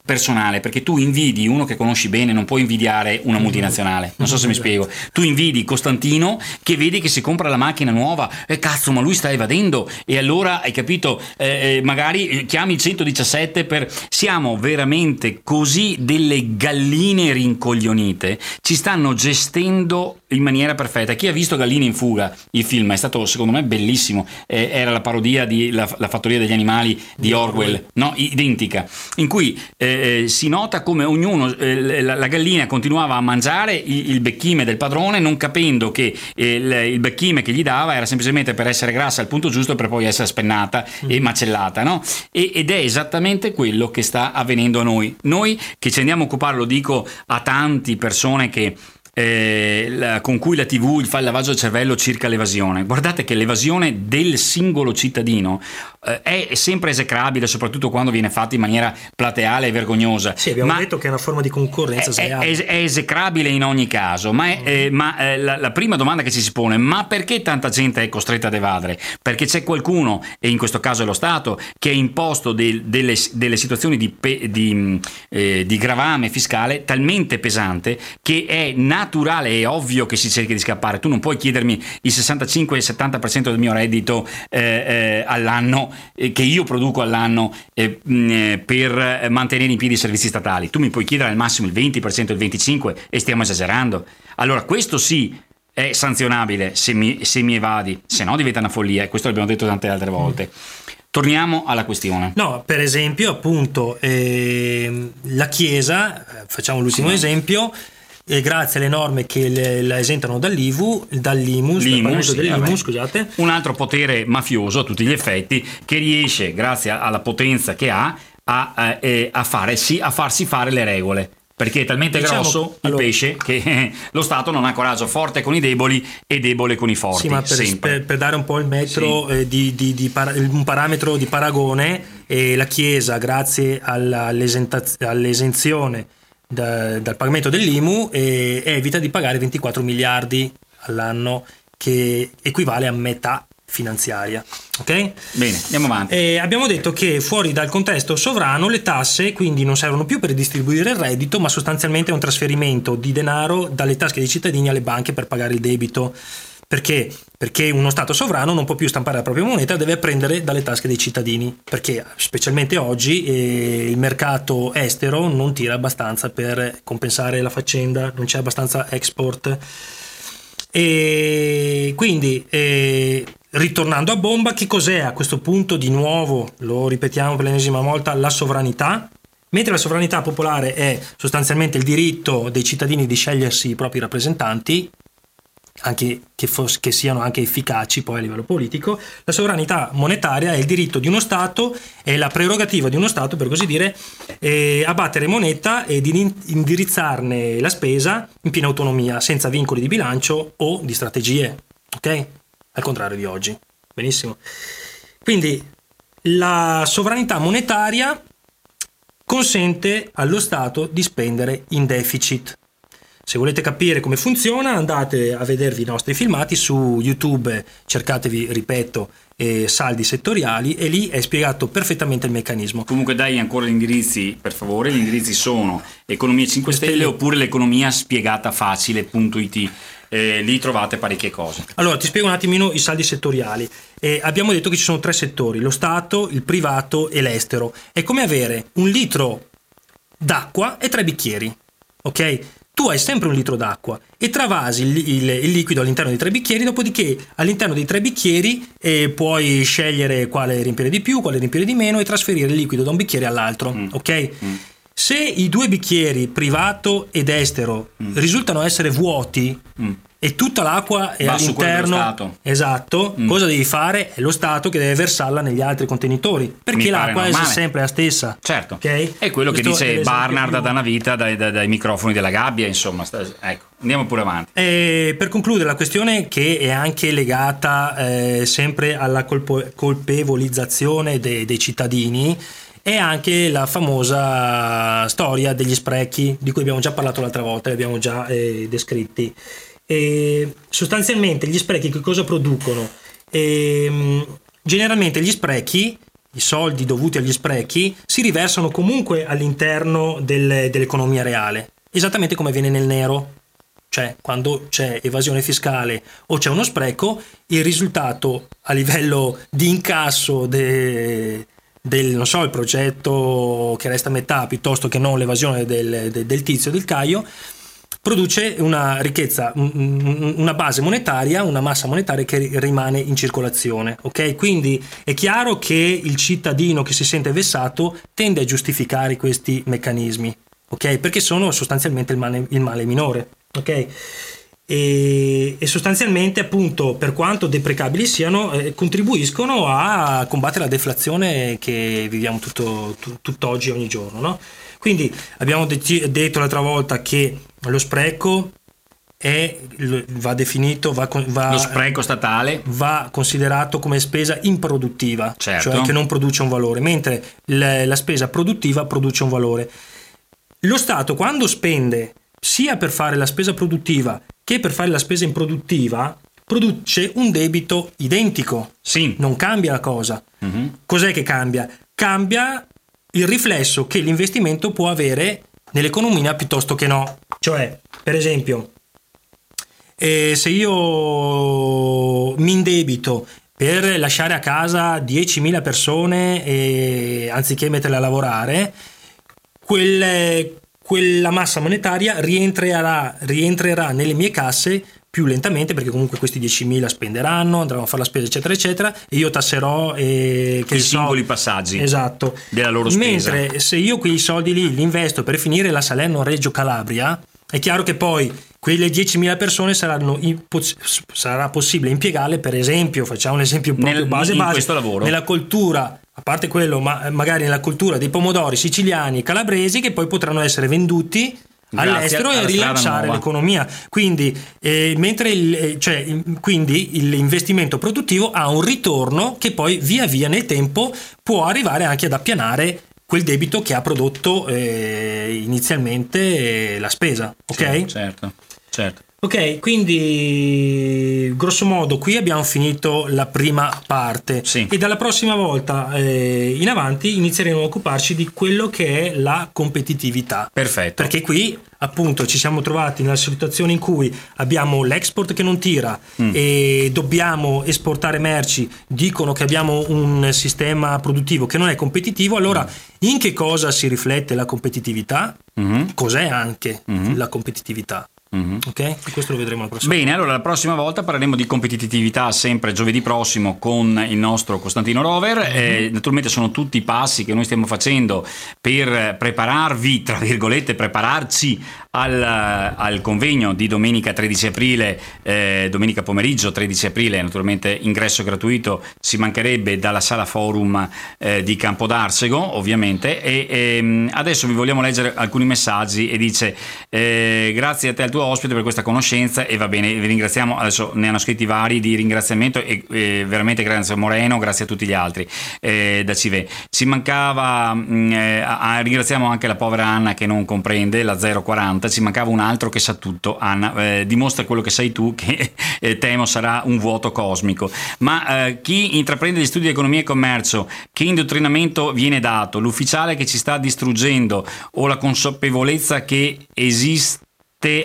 personale, perché tu invidi uno che conosci bene, non puoi invidiare una multinazionale. Non so se mi spiego. Tu invidi Costantino che vedi che si compra la macchina nuova e cazzo, ma lui sta evadendo e allora hai capito, eh, eh, magari eh, chiami il 117 per siamo veramente così delle galline rincoglionite, ci stanno gestendo in maniera perfetta. Chi ha visto Galline in fuga, il film è stato secondo me bellissimo, Eh, era la parodia di la, la fattoria degli animali di Orwell, no, identica, in cui eh, eh, si nota come ognuno, eh, la, la gallina continuava a mangiare il, il becchime del padrone non capendo che eh, il, il becchime che gli dava era semplicemente per essere grassa al punto giusto per poi essere spennata e macellata, no? E- ed è esattamente quello che sta avvenendo a noi. Noi che ci andiamo a occupare, lo dico a tanti persone che eh, la- con cui la TV fa il lavaggio del cervello circa l'evasione. Guardate che l'evasione del singolo cittadino è sempre esecrabile, soprattutto quando viene fatta in maniera plateale e vergognosa. sì, abbiamo detto che è una forma di concorrenza è, sleale. è- è esecrabile in ogni caso, ma, è- eh, ma, eh, la, la prima domanda che ci si pone, ma perché tanta gente è costretta ad evadere? Perché c'è qualcuno, e in questo caso è lo Stato, che ha imposto del- delle, delle situazioni di, pe- di, mh, eh, di gravame fiscale talmente pesante che è naturale e ovvio che si cerchi di scappare. Tu non puoi chiedermi il 65-70% del mio reddito eh, eh, all'anno eh, che io produco all'anno eh, mh, eh, per eh, mantenere in piedi i servizi statali. Tu mi puoi chiedere al massimo il 20%, il 25% e stiamo esagerando. Allora questo sì è sanzionabile se mi, se mi evadi, se no diventa una follia e questo l'abbiamo detto tante altre volte. Torniamo alla questione. No, per esempio, appunto, ehm, la Chiesa, eh, facciamo l'ultimo Sì. esempio, eh, grazie alle norme che le- la esentano dall'IVU, dall'IMUS, dal L'IMU, pagamento sì, dell'IMU, vabbè. scusate, Un altro potere mafioso a tutti gli effetti che riesce, grazie alla potenza che ha, a, eh, a fare, sì, a farsi fare le regole. Perché è talmente Diciamo- grosso il allora- pesce che eh, lo Stato non ha coraggio, forte con i deboli e debole con i forti. Sì, ma per, per- per dare un po' il metro eh, di, di- di para- un parametro di paragone, eh, la Chiesa, grazie alla- all'esenzione da- dal pagamento dell'IMU, eh, evita di pagare 24 miliardi all'anno che equivale a metà finanziaria. Ok? Bene, andiamo avanti. E abbiamo detto che fuori dal contesto sovrano le tasse quindi non servono più per distribuire il reddito, ma sostanzialmente è un trasferimento di denaro dalle tasche dei cittadini alle banche per pagare il debito. Perché? Perché uno Stato sovrano non può più stampare la propria moneta, deve prendere dalle tasche dei cittadini, perché specialmente oggi eh, il mercato estero non tira abbastanza per compensare la faccenda, non c'è abbastanza export. E quindi eh, ritornando a bomba, che cos'è a questo punto di nuovo, lo ripetiamo per l'ennesima volta, la sovranità? Mentre la sovranità popolare è sostanzialmente il diritto dei cittadini di scegliersi i propri rappresentanti, anche che, fos- che, siano anche efficaci poi a livello politico, la sovranità monetaria è il diritto di uno Stato, è la prerogativa di uno Stato, per così dire, eh, a battere moneta e di indirizzarne la spesa in piena autonomia, senza vincoli di bilancio o di strategie. Ok? Al contrario di oggi. Benissimo. Quindi la sovranità monetaria consente allo Stato di spendere in deficit. Se volete capire come funziona andate a vedervi i nostri filmati su YouTube, cercatevi, ripeto, eh, saldi settoriali e lì è spiegato perfettamente il meccanismo. Comunque dai ancora gli indirizzi per favore, gli indirizzi sono economia 5 stelle oppure l'economia spiegata facile.it. Eh, lì trovate parecchie cose. Allora ti spiego un attimino i saldi settoriali. Eh, abbiamo detto che ci sono tre settori, lo Stato, il privato e l'estero. È come avere un litro d'acqua e tre bicchieri. Ok? Tu hai sempre un litro d'acqua e travasi il, il, il, liquido all'interno dei tre bicchieri, dopodiché all'interno dei tre bicchieri eh, puoi scegliere quale riempire di più, quale riempire di meno e trasferire il liquido da un bicchiere all'altro, mm. ok? Mm. Se i due bicchieri, privato ed estero, mm. risultano essere vuoti, mm e tutta l'acqua è Va all'interno. Esatto. Mm. Cosa devi fare? È lo Stato che deve versarla negli altri contenitori. Perché l'acqua è sempre la stessa. Certo. Okay? È quello Questo che dice Barnard più... da una vita dai, dai, dai, microfoni della gabbia, insomma. Ecco, andiamo pure avanti. E per concludere, la questione che è anche legata eh, sempre alla colpo- colpevolizzazione de- dei cittadini è anche la famosa storia degli sprechi di cui abbiamo già parlato l'altra volta, li abbiamo già eh, descritti. E sostanzialmente gli sprechi che cosa producono? E, generalmente gli sprechi, i soldi dovuti agli sprechi, si riversano comunque all'interno del, dell'economia reale, esattamente come avviene nel nero. Cioè, quando c'è evasione fiscale o c'è uno spreco, il risultato a livello di incasso de, del non so, il progetto che resta a metà piuttosto che non l'evasione del, del, del tizio del caio produce una ricchezza, una base monetaria, una massa monetaria che rimane in circolazione. Ok? Quindi è chiaro che il cittadino che si sente vessato tende a giustificare questi meccanismi, ok? Perché sono sostanzialmente il male, il male minore. Ok? E, sostanzialmente appunto per quanto deprecabili siano eh, contribuiscono a combattere la deflazione che viviamo tutto, tu, tutt'oggi ogni giorno no? Quindi abbiamo de- detto l'altra volta che lo spreco è, va definito, va, va, lo spreco statale va considerato come spesa improduttiva, certo. cioè che non produce un valore, mentre la, la spesa produttiva produce un valore. Lo Stato quando spende sia per fare la spesa produttiva che per fare la spesa improduttiva produce un debito identico. Sì. Non cambia la cosa. Uh-huh. Cos'è che cambia? Cambia il riflesso che l'investimento può avere nell'economia piuttosto che no. Cioè, per esempio, eh, se io mi indebito per lasciare a casa 10.000 persone e, anziché metterle a lavorare, quelle, quella massa monetaria rientrerà, rientrerà nelle mie casse più lentamente perché comunque questi 10.000 spenderanno, andranno a fare la spesa eccetera eccetera e io tasserò eh, i singoli passaggi esatto. della loro spesa. Mentre se io quei soldi lì li investo per finire la Salerno-Reggio Calabria, è chiaro che poi quelle 10.000 persone saranno, sarà possibile impiegarle per esempio, facciamo un esempio proprio Nel, base base, nella coltura a parte quello, ma magari nella cultura dei pomodori siciliani e calabresi che poi potranno essere venduti all'estero e rilanciare l'economia. Quindi, eh, mentre il, eh, cioè, quindi l'investimento produttivo ha un ritorno che poi via via nel tempo può arrivare anche ad appianare quel debito che ha prodotto eh, inizialmente eh, la spesa. Ok? Sì, certo, certo. Ok, quindi grosso modo qui abbiamo finito la prima parte Sì. e dalla prossima volta eh, in avanti inizieremo a occuparci di quello che è la competitività. Perfetto. Perché qui appunto ci siamo trovati nella situazione in cui abbiamo l'export che non tira Mm. e dobbiamo esportare merci, dicono che abbiamo un sistema produttivo che non è competitivo, allora in che cosa si riflette la competitività? Mhm. Cos'è anche la competitività? Mhm. Ok? E questo lo vedremo la prossima Bene, allora la prossima volta parleremo di competitività sempre giovedì prossimo con il nostro Costantino Rover. Eh, naturalmente sono tutti i passi che noi stiamo facendo per prepararvi, tra virgolette, prepararci al, al convegno di domenica 13 aprile, eh, domenica pomeriggio 13 aprile, naturalmente ingresso gratuito, si mancherebbe dalla sala forum eh, di Campodarsego, ovviamente. E ehm, adesso vi vogliamo leggere alcuni messaggi e dice eh, grazie a te e al tuo ospite per questa conoscenza e va bene, vi ringraziamo, adesso ne hanno scritti vari di ringraziamento e eh, veramente grazie a Moreno, grazie a tutti gli altri eh, da Cive. Ci mancava, mh, eh, a- ringraziamo anche la povera Anna che non comprende, la 040, ci mancava un altro che sa tutto, Anna, eh, dimostra quello che sai tu che eh, temo sarà un vuoto cosmico. Ma eh, chi intraprende gli studi di economia e commercio, che indottrinamento viene dato, l'ufficiale che ci sta distruggendo o la consapevolezza che esiste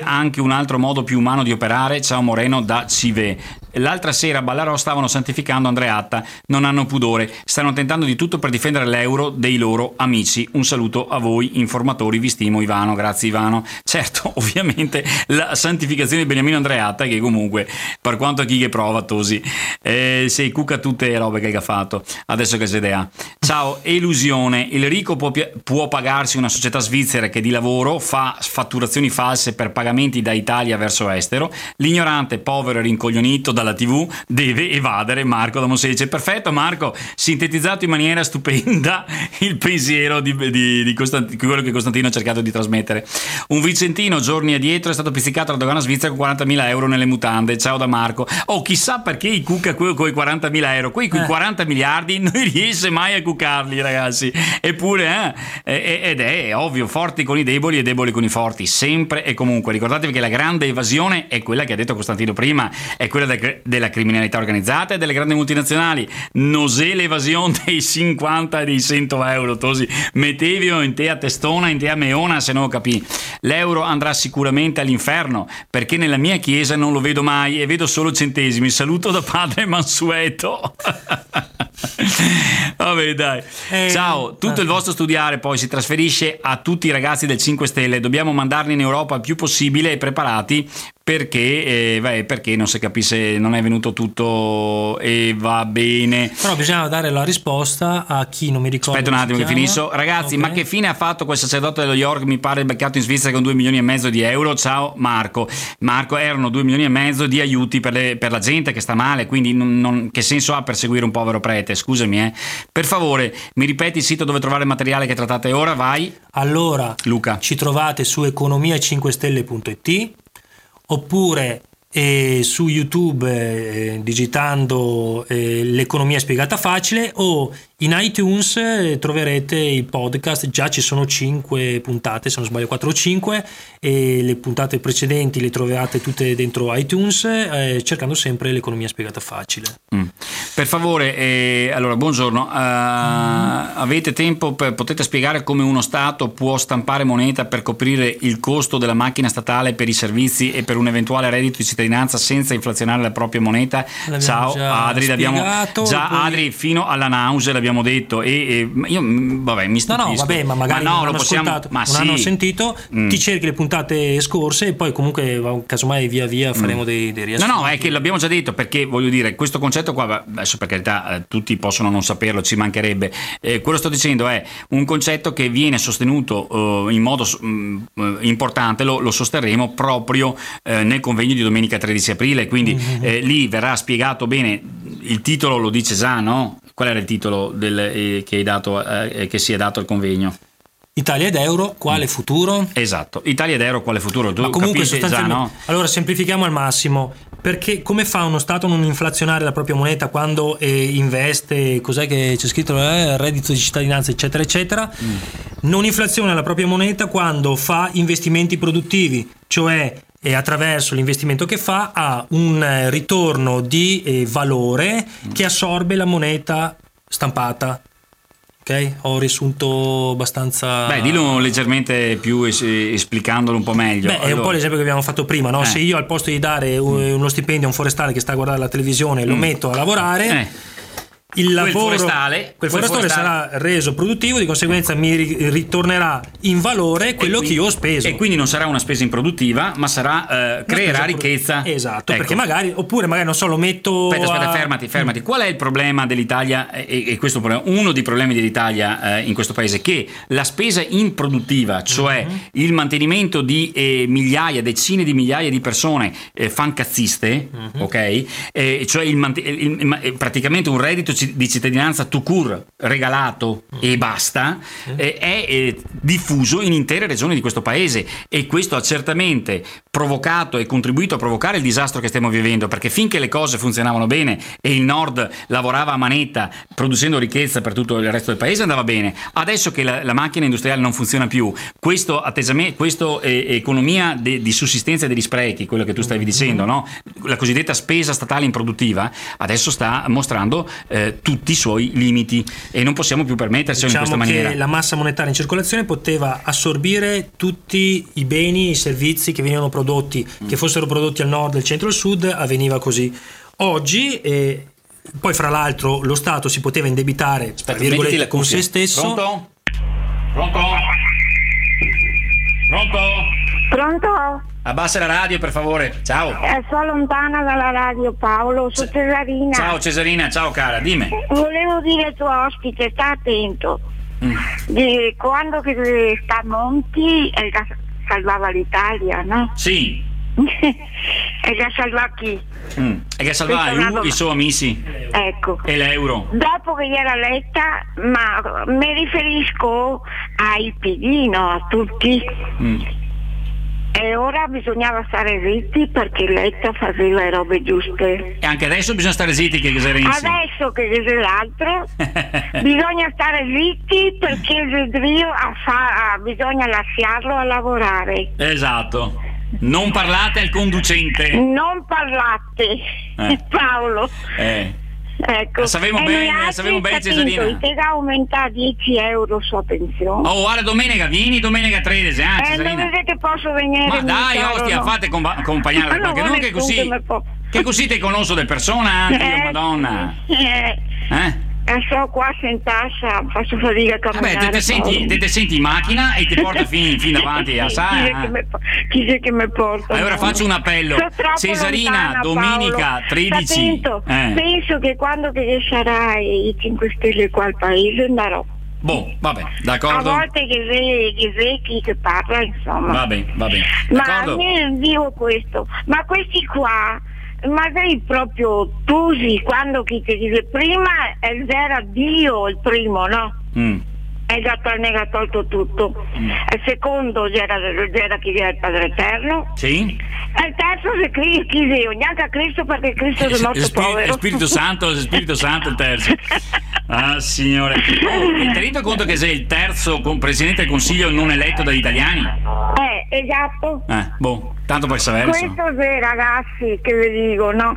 anche un altro modo più umano di operare. Ciao Moreno da Cive. L'altra sera a Ballarò stavano santificando Andreatta, non hanno pudore, stanno tentando di tutto per difendere l'euro dei loro amici. Un saluto a voi informatori, vi stimo Ivano, grazie Ivano. Certo, ovviamente la santificazione di Beniamino Andreatta che comunque, per quanto chi che prova Tosi, eh, sei cucca tutte le robe che ha fatto, adesso che se ha. Ciao, elusione, il ricco può, può pagarsi una società svizzera che di lavoro fa fatturazioni false per pagamenti da Italia verso estero, l'ignorante, povero e rincoglionito dalla tv deve evadere Marco da Monselice. Perfetto Marco, sintetizzato in maniera stupenda il pensiero di, di- di Costant- quello che Costantino ha cercato di trasmettere. Un vicentino giorni addietro è stato pizzicato alla dogana svizzera con 40.000 euro nelle mutande. Ciao da Marco. Oh, chissà perché i cucca con i 40.000 euro. Quei con i 40 miliardi non riesce mai a cuccarli, ragazzi. Eppure, eh, eh, ed è ovvio, forti con i deboli e deboli con i forti, sempre e comunque. Ricordatevi che la grande evasione è quella che ha detto Costantino prima, è quella de- della criminalità organizzata e delle grandi multinazionali. Nosè l'evasione dei 50 e dei 100 euro, tosi. Mettevio in te a testona, in te a meona, se non lo capì. L'euro andrà sicuramente all'inferno, perché nella mia chiesa non lo vedo mai e vedo solo centesimi. Saluto da padre Mansueto. Vabbè, dai. Eh, Ciao, tutto il vostro studiare poi si trasferisce a tutti i ragazzi del 5 Stelle. Dobbiamo mandarli in Europa il più possibile e preparati perché, eh, beh, perché non si capisce, non è venuto tutto e va bene. Però bisogna dare la risposta a chi non mi ricordo. Aspetta un attimo che finisco. Ragazzi, Ok. ma che fine ha fatto quel sacerdote dello York? Mi pare beccato in Svizzera con 2 milioni e mezzo di euro. Ciao Marco. Marco, erano 2 milioni e mezzo di aiuti per, le- per la gente che sta male, quindi non- non- che senso ha perseguire un povero prete? Scusami, eh. Per favore, mi ripeti il sito dove trovare il materiale che trattate ora? Vai. Allora, Luca. ci trovate su economia5stelle.it oppure eh, su YouTube eh, digitando eh, l'economia spiegata facile o in iTunes eh, troverete il podcast, già ci sono 5 puntate, se non sbaglio 4 o 5 e le puntate precedenti le trovate tutte dentro iTunes eh, cercando sempre l'economia spiegata facile. Mm. Per favore, eh, allora buongiorno, Eh, avete tempo, per- potete spiegare come uno Stato può stampare moneta per coprire il costo della macchina statale per i servizi e per un eventuale reddito di cittadinanza senza inflazionare la propria moneta? L'abbiamo Ciao già Adri, l'abbiamo spiegato, già poi- Adri fino alla nausea l'abbiamo detto e, e io mm, vabbè mi No, stupisco. no, vabbè, ma magari no, non lo hanno possiamo, ma non sì. hanno sentito, Mm. ti cerchi le puntate scorse e poi comunque casomai via via faremo dei, dei No, riassunti. no, è che l'abbiamo già detto perché voglio dire, questo concetto qua, adesso per carità, eh, tutti possono non saperlo, ci mancherebbe. Eh, quello sto dicendo è un concetto che viene sostenuto eh, in modo mm, eh, importante, lo, lo sosterremo proprio eh, nel convegno di domenica 13 aprile, quindi eh, lì verrà spiegato bene, il titolo lo dice già, no? Qual era il titolo del, eh, che, hai dato, eh, che si è dato al convegno? Italia ed euro, quale futuro? Esatto, Italia ed Euro, quale futuro? Tu Ma comunque capisci già, sostanzialmente no? allora semplifichiamo al massimo perché come fa uno Stato a non inflazionare la propria moneta quando eh, investe, cos'è che c'è scritto, eh, reddito di cittadinanza eccetera eccetera, Mm. non inflaziona la propria moneta quando fa investimenti produttivi, cioè e attraverso l'investimento che fa ha un eh, ritorno di eh, valore che assorbe la moneta stampata. Ok, ho riassunto abbastanza. Beh, dillo leggermente più es- esplicandolo un po' meglio. Beh, è un po' l'esempio che abbiamo fatto prima, no? Eh. Se io al posto di dare un- uno stipendio a un forestale che sta a guardare la televisione lo Mm. metto a lavorare. Eh. Il Quel lavoro, forestale- quel forestale sarà reso produttivo, di conseguenza mi ri- ritornerà in valore quello E che quindi- io ho speso. E quindi non sarà una spesa improduttiva, ma sarà eh, creerà ricchezza. produ- Esatto, Ecco. perché magari, oppure magari non so, lo metto. Aspetta, aspetta, a- fermati, fermati. Qual è il problema dell'Italia? E, e questo problema, uno dei problemi dell'Italia eh, in questo paese, che la spesa improduttiva, cioè Mhm. il mantenimento di eh, migliaia, decine di migliaia di persone eh, fancazziste, Mhm. ok? Eh, cioè il il- il- eh, praticamente un reddito di cittadinanza to cure regalato Mhm. e basta, eh, è eh, diffuso in intere regioni di questo paese e questo ha certamente provocato e contribuito a provocare il disastro che stiamo vivendo perché finché le cose funzionavano bene e il nord lavorava a manetta producendo ricchezza per tutto il resto del paese andava bene adesso che la, la macchina industriale non funziona più questo atteggiamento questa economia de- di sussistenza degli sprechi quello che tu stavi dicendo no? la cosiddetta spesa statale improduttiva adesso sta mostrando eh, tutti i suoi limiti e non possiamo più permettercelo in Diciamo questa maniera che la massa monetaria in circolazione poteva assorbire tutti i beni, i servizi che venivano prodotti, Mm. che fossero prodotti al nord, al centro e al sud, avveniva così. Oggi, eh, poi fra l'altro, lo Stato si poteva indebitare Aspetta, virgolette, con se stesso. Pronto? Pronto? Pronto? Pronto? Abbassa la radio per favore. Ciao. Eh, sono lontana dalla radio Paolo, sono Cesarina. Ciao Cesarina, ciao cara, dimmi. Volevo dire al tuo ospite, sta attento. Mm. Di quando che sta Monti eh, salvava l'Italia, no? Sì. e la salva chi? Mm. E che salvava lui, i suoi amici Ecco. e l'euro. Dopo che gli era letta, ma mi riferisco ai PD, no? A tutti. Mm. E ora bisognava stare zitti perché Letta faceva le robe giuste. E anche adesso bisogna stare zitti che Renzi. Adesso che c'è l'altro, bisogna stare zitti perché il Zedrio fa- bisogna lasciarlo a lavorare. esatto. Non parlate al conducente. Non parlate, Eh. Paolo. Eh. Ecco. Sapevamo E bene, noi altri, sapevamo bene, Cesarina. Te da aumentare 10 euro sua pensione. Oh, guarda domenica, vieni domenica 13, ah, eh, Cesarina. non vedete posso venire Ma dai, caro, ostia, no? fate compa- accompagnare qualche non che così. che così te conosco di persona anche io, Eh, madonna. Eh, Eh? Eh, sto qua sentata, faccio fatica a Vabbè, camminare. te, te senti, te, te senti in macchina e ti porta fin, fin davanti a Chi sai. è che chi che mi porta? Allora no? faccio un appello. Cesarina, lontana, domenica Paolo. 13. Sta attento. Eh. Penso che quando che sarà i 5 Stelle qua al paese andrò. Boh, vabbè, A d'accordo. volte che che sei chi che parla, insomma. Va bene, va bene. Ma io dico questo, ma questi qua, ma sei proprio tusi quando chi ti dice prima era Dio il primo, no? Mm. E già ne ha tolto tutto. Il secondo c'era, c'era chi era il Padre Eterno. Sì? E il terzo chi sei? Neanche a Cristo perché Cristo è morto Spiri- povero. Spirito Santo, Spirito Santo il terzo. Ah, signore. Oh, rendi conto che sei il terzo presidente del Consiglio non eletto dagli italiani? Eh, esatto. Eh, boh, tanto per saperlo. Questo è ragazzi che vi dico, no?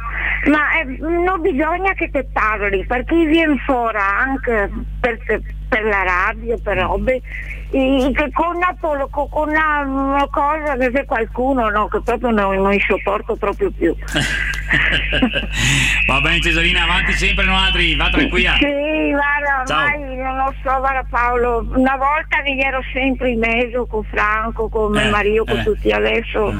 Ma eh, non bisogna che te parli, perché viene fuori anche per, per la radio, per robe, con una, polo- con una, cosa che c'è qualcuno no, che proprio non, non sopporto proprio più. Va bene Cesarina, avanti sempre non altri, va tranquilla. Sì, guarda, Ciao. ormai non lo so, guarda Paolo, una volta vi ero sempre in mezzo con Franco, con Eh, mio marito, con eh. tutti, adesso,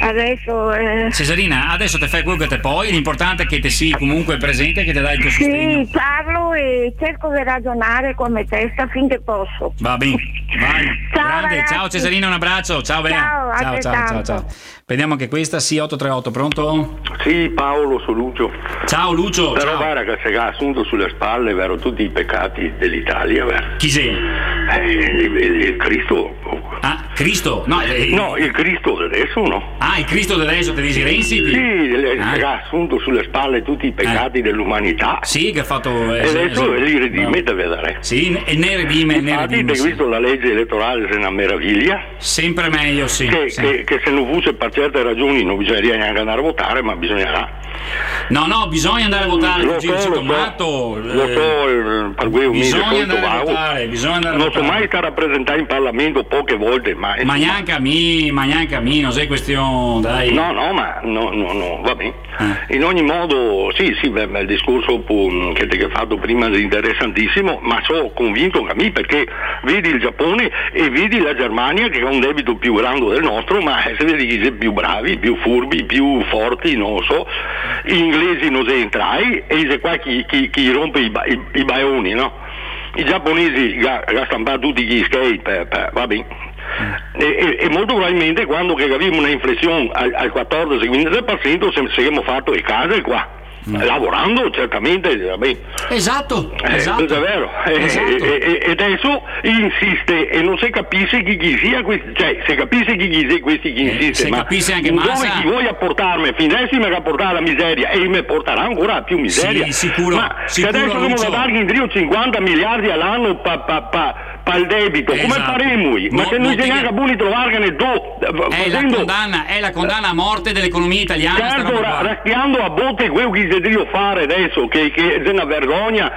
adesso eh, Cesarina, adesso te fai quello che te puoi, l'importante è che te sii comunque presente e che ti dai il tuo sostegno. Sì, parlo e cerco di ragionare come testa finché posso. Va bene, vai. Ciao, Grande, ciao Cesarina, un abbraccio. Ciao Bea. Ciao, ciao, ciao, ciao, ciao. Vediamo anche questa, sì, 838, pronto? Sì, Paolo, sono Lucio. Ciao Lucio, Però ciao. guarda che si è assunto sulle spalle, vero, tutti i peccati dell'Italia, vero? Chi sei? Eh, il, il- il Cristo. Ah, Cristo, no, eh, No, il Cristo adesso no. Ah, il Cristo adesso, te dici Renzi? Sì, le- Ah. che ha assunto sulle spalle tutti i peccati dell'umanità. Sì, che ha fatto... eh, E adesso esatto. li redime No. deve dare. Sì, e ne redime, ne Infatti, redime. sì. visto la legge elettorale, se è una meraviglia. Sempre meglio, sì. Che, sì. che- che se non fosse per certe ragioni non bisogneria neanche andare a votare, ma bisognerà. No, no, bisogna andare a votare, Lo so, lo Citomato. so, eh, lo so, per cui bisogna andare a vago. votare, bisogna andare Non so votare. mai sta rappresentato in Parlamento poche volte, ma... Ma neanche a me, ma neanche a me, non sei questione, dai. No, no, ma no, no, no, va bene. Eh. In ogni modo, sì, sì, beh, il discorso che ti ho fatto prima è interessantissimo, ma sono convinto che a me perché vedi il Giappone e vedi la Germania che ha un debito più grande del nostro, ma eh, se vedi chi sono più bravi, più furbi, più forti, non so, gli inglesi non si entrai e se qua chi, chi- chi rompe i, i, i baioni, no? I giapponesi ga stampano tutti gli skate, per- per- va bene. E, e- e molto probabilmente quando che abbiamo una inflazione al, al 14-15% se saremmo fatto le case qua. Lavorando certamente, va bene. Esatto, Eh, esatto. è vero. Eh, Esatto. E, e- e adesso insiste e non si capisce chi chi sia questi, cioè se capisce chi chi sia questi chi Eh, insiste, se ma capisce anche dove Massa- chi vuoi apportarmi, fin adesso mi ha portato la miseria e mi porterà ancora più miseria. Sì, sicuro, Ma sicuro, se adesso dobbiamo dargli in trio 50 miliardi all'anno pa, pa, pa il debito, come Esatto. faremo? Ma No, se non noi a buoni trovarne do, È la, facendo- condanna, è la condanna a morte dell'economia italiana. Certo, ra- qua. raschiando a botte quello che si deve fare adesso, che, che è una vergogna.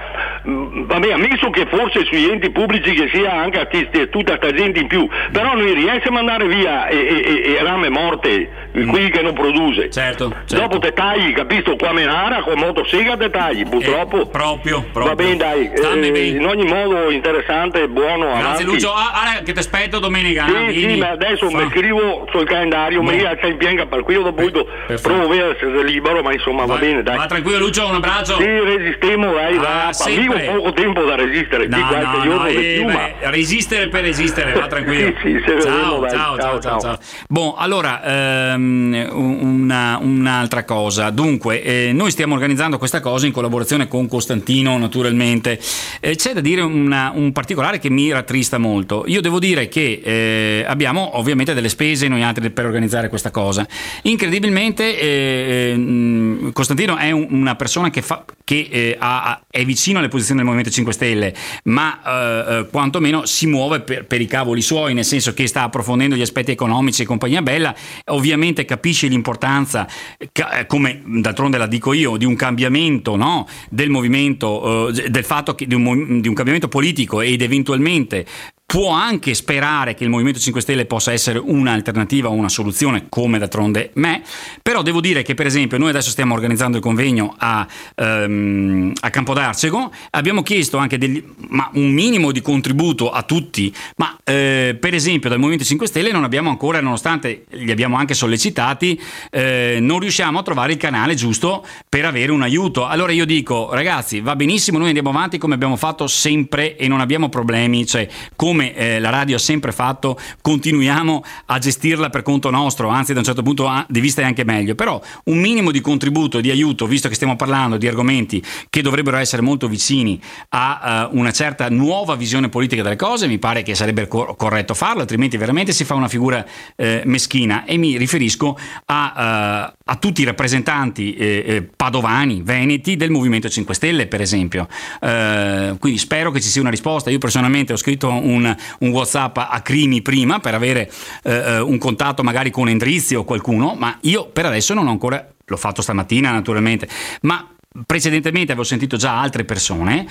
Mm, Vabbè, ammesso che forse sugli enti pubblici che sia anche artisti e tutta sta gente in più, però noi riusciamo a andare via e, e, e- e rame morte, quelli che non produce. Certo, certo. Dopo te tagli, capito? Qua menara, con motosega te tagli, purtroppo. Eh, proprio, proprio. Va bene, dai. Eh, in ogni modo interessante, buono, Grazie avanti. Lucio, ah, ah, che ti aspetto domenica. Sì, vieni. sì, ma adesso mi scrivo sul calendario, mi c'è in pienga per io dopo perfetto. provo a vedere se è libero, ma insomma va, Va- bene, dai. Va tranquillo Lucio, un abbraccio. Sì, resistiamo, dai, Ah, va. Amico, poco tempo da resistere, No, qui qualche no, giorno no, eh, beh, ma... resistere per resistere, va tranquillo. Sì, sì, se vedremo, ciao, dai. ciao, ciao, Ciao, ciao, ciao. ciao. Boh, allora, ehm, una- un'altra cosa. Dunque, eh, noi stiamo organizzando questa cosa in collaborazione con Costantino, naturalmente. Eh, c'è da dire una- un particolare che mi rattrista molto. Io devo dire che eh, abbiamo ovviamente delle spese noi altri per organizzare questa cosa. Incredibilmente, eh, mh, Costantino è un- una persona che, fa, che eh, ha- è vicino alle posizioni del Movimento 5 Stelle, ma eh, eh, quantomeno si muove per, per i cavoli suoi, nel senso che sta approfondendo gli aspetti economici e compagnia bella, ovviamente capisce l'importanza, eh, come d'altronde la dico io, di un cambiamento no? del movimento, eh, del fatto che di un, di un cambiamento politico ed eventualmente 2020. Può anche sperare che il Movimento 5 Stelle possa essere un'alternativa una soluzione, come d'altronde me, però devo dire che per esempio noi adesso stiamo organizzando il convegno a, ehm, a Campodarcego, abbiamo chiesto anche degli- ma un minimo di contributo a tutti, ma eh, per esempio dal Movimento 5 Stelle non abbiamo ancora, nonostante li abbiamo anche sollecitati, eh, non riusciamo a trovare il canale giusto per avere un aiuto. Allora io dico ragazzi va benissimo, noi andiamo avanti come abbiamo fatto sempre e non abbiamo problemi, cioè come eh, la radio ha sempre fatto, continuiamo a gestirla per conto nostro, anzi da un certo punto di vista è anche meglio, però un minimo di contributo, di aiuto, visto che stiamo parlando di argomenti che dovrebbero essere molto vicini a eh, una certa nuova visione politica delle cose, mi pare che sarebbe cor- corretto farlo, altrimenti veramente si fa una figura eh, meschina e mi riferisco a, eh, a tutti i rappresentanti eh, eh, padovani, veneti del Movimento 5 Stelle per esempio. Quindi spero che ci sia una risposta. Io personalmente ho scritto un, un WhatsApp a Crimi prima per avere eh, eh, un contatto magari con Endrizio o qualcuno, ma io per adesso non ho ancora, l'ho fatto stamattina naturalmente, ma precedentemente avevo sentito già altre persone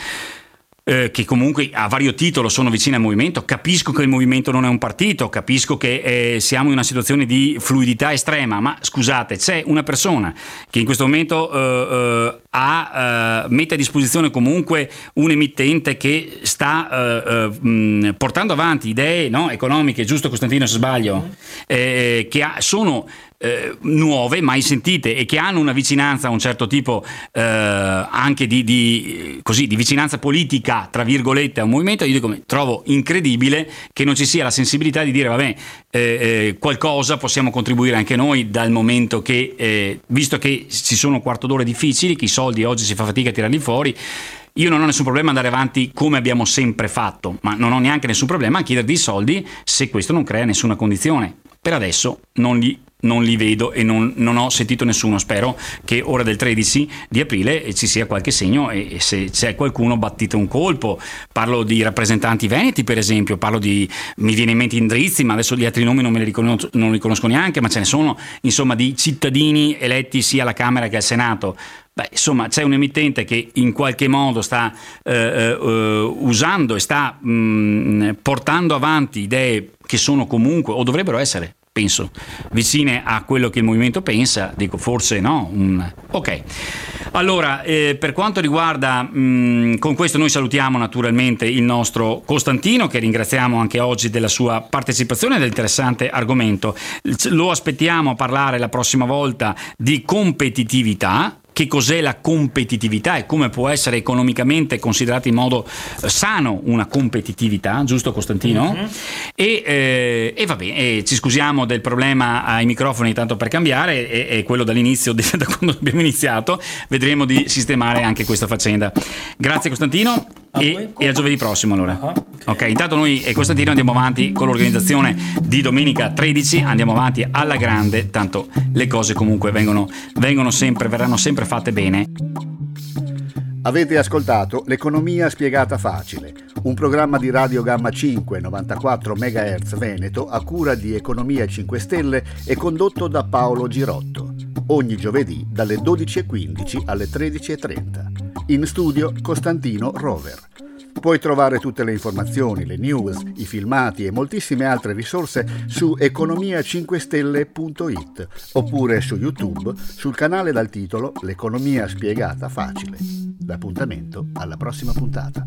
eh, che comunque a vario titolo sono vicine al movimento, capisco che il movimento non è un partito, capisco che eh, siamo in una situazione di fluidità estrema, ma scusate, c'è una persona che in questo momento eh, eh, ha, eh, mette a disposizione comunque un emittente che sta mh, portando avanti idee no, economiche, giusto Costantino se sbaglio, eh, che ha- sono eh, nuove, mai sentite e che hanno una vicinanza a un certo tipo eh, anche di, di, così, di vicinanza politica, tra virgolette, a un movimento, io dico, trovo incredibile che non ci sia la sensibilità di dire, vabbè, eh, eh, qualcosa possiamo contribuire anche noi dal momento che, eh, visto che ci sono quarto d'ora difficili, che i soldi oggi si fa fatica a tirarli fuori, io non ho nessun problema andare avanti come abbiamo sempre fatto, ma non ho neanche nessun problema a chiedervi i soldi se questo non crea nessuna condizione. Per adesso non li non li vedo e non, non, ho sentito nessuno. Spero che ora del 13 di aprile ci sia qualche segno e, e, se c'è qualcuno battite un colpo. Parlo di rappresentanti veneti, per esempio, parlo di mi viene in mente Indrizzi, ma adesso gli altri nomi non me li riconosco, non li conosco neanche, ma ce ne sono insomma di cittadini eletti sia alla Camera che al Senato. Beh, insomma, c'è un emittente che in qualche modo sta eh, eh, usando e sta mh, mm, portando avanti idee che sono comunque o dovrebbero essere penso, vicine a quello che il movimento pensa, dico forse no. Un... Ok, allora eh, per quanto riguarda, mh, mm, con questo noi salutiamo naturalmente il nostro Costantino che ringraziamo anche oggi della sua partecipazione e dell'interessante argomento. Lo aspettiamo a parlare la prossima volta di competitività che cos'è la competitività e come può essere economicamente considerata in modo eh, sano una competitività, giusto Costantino? Mm-hmm. E, eh, e, va bene, e ci scusiamo del problema ai microfoni tanto per cambiare, è, quello dall'inizio, da quando abbiamo iniziato, vedremo di sistemare anche questa faccenda. Grazie Costantino e, e, a giovedì prossimo allora. Uh-huh. Ok, intanto noi e Costantino andiamo avanti con l'organizzazione di domenica 13, andiamo avanti alla grande, tanto le cose comunque vengono, vengono sempre, verranno sempre fatte bene. Avete ascoltato L'economia spiegata facile, un programma di Radio Gamma 5 94 MHz Veneto a cura di Economia 5 Stelle e condotto da Paolo Girotto. Ogni giovedì dalle 12.15 alle 13.30. In studio Costantino Rover. Puoi trovare tutte le informazioni, le news, i filmati e moltissime altre risorse su economia5stelle.it oppure su YouTube sul canale dal titolo L'economia spiegata facile. L'appuntamento alla prossima puntata.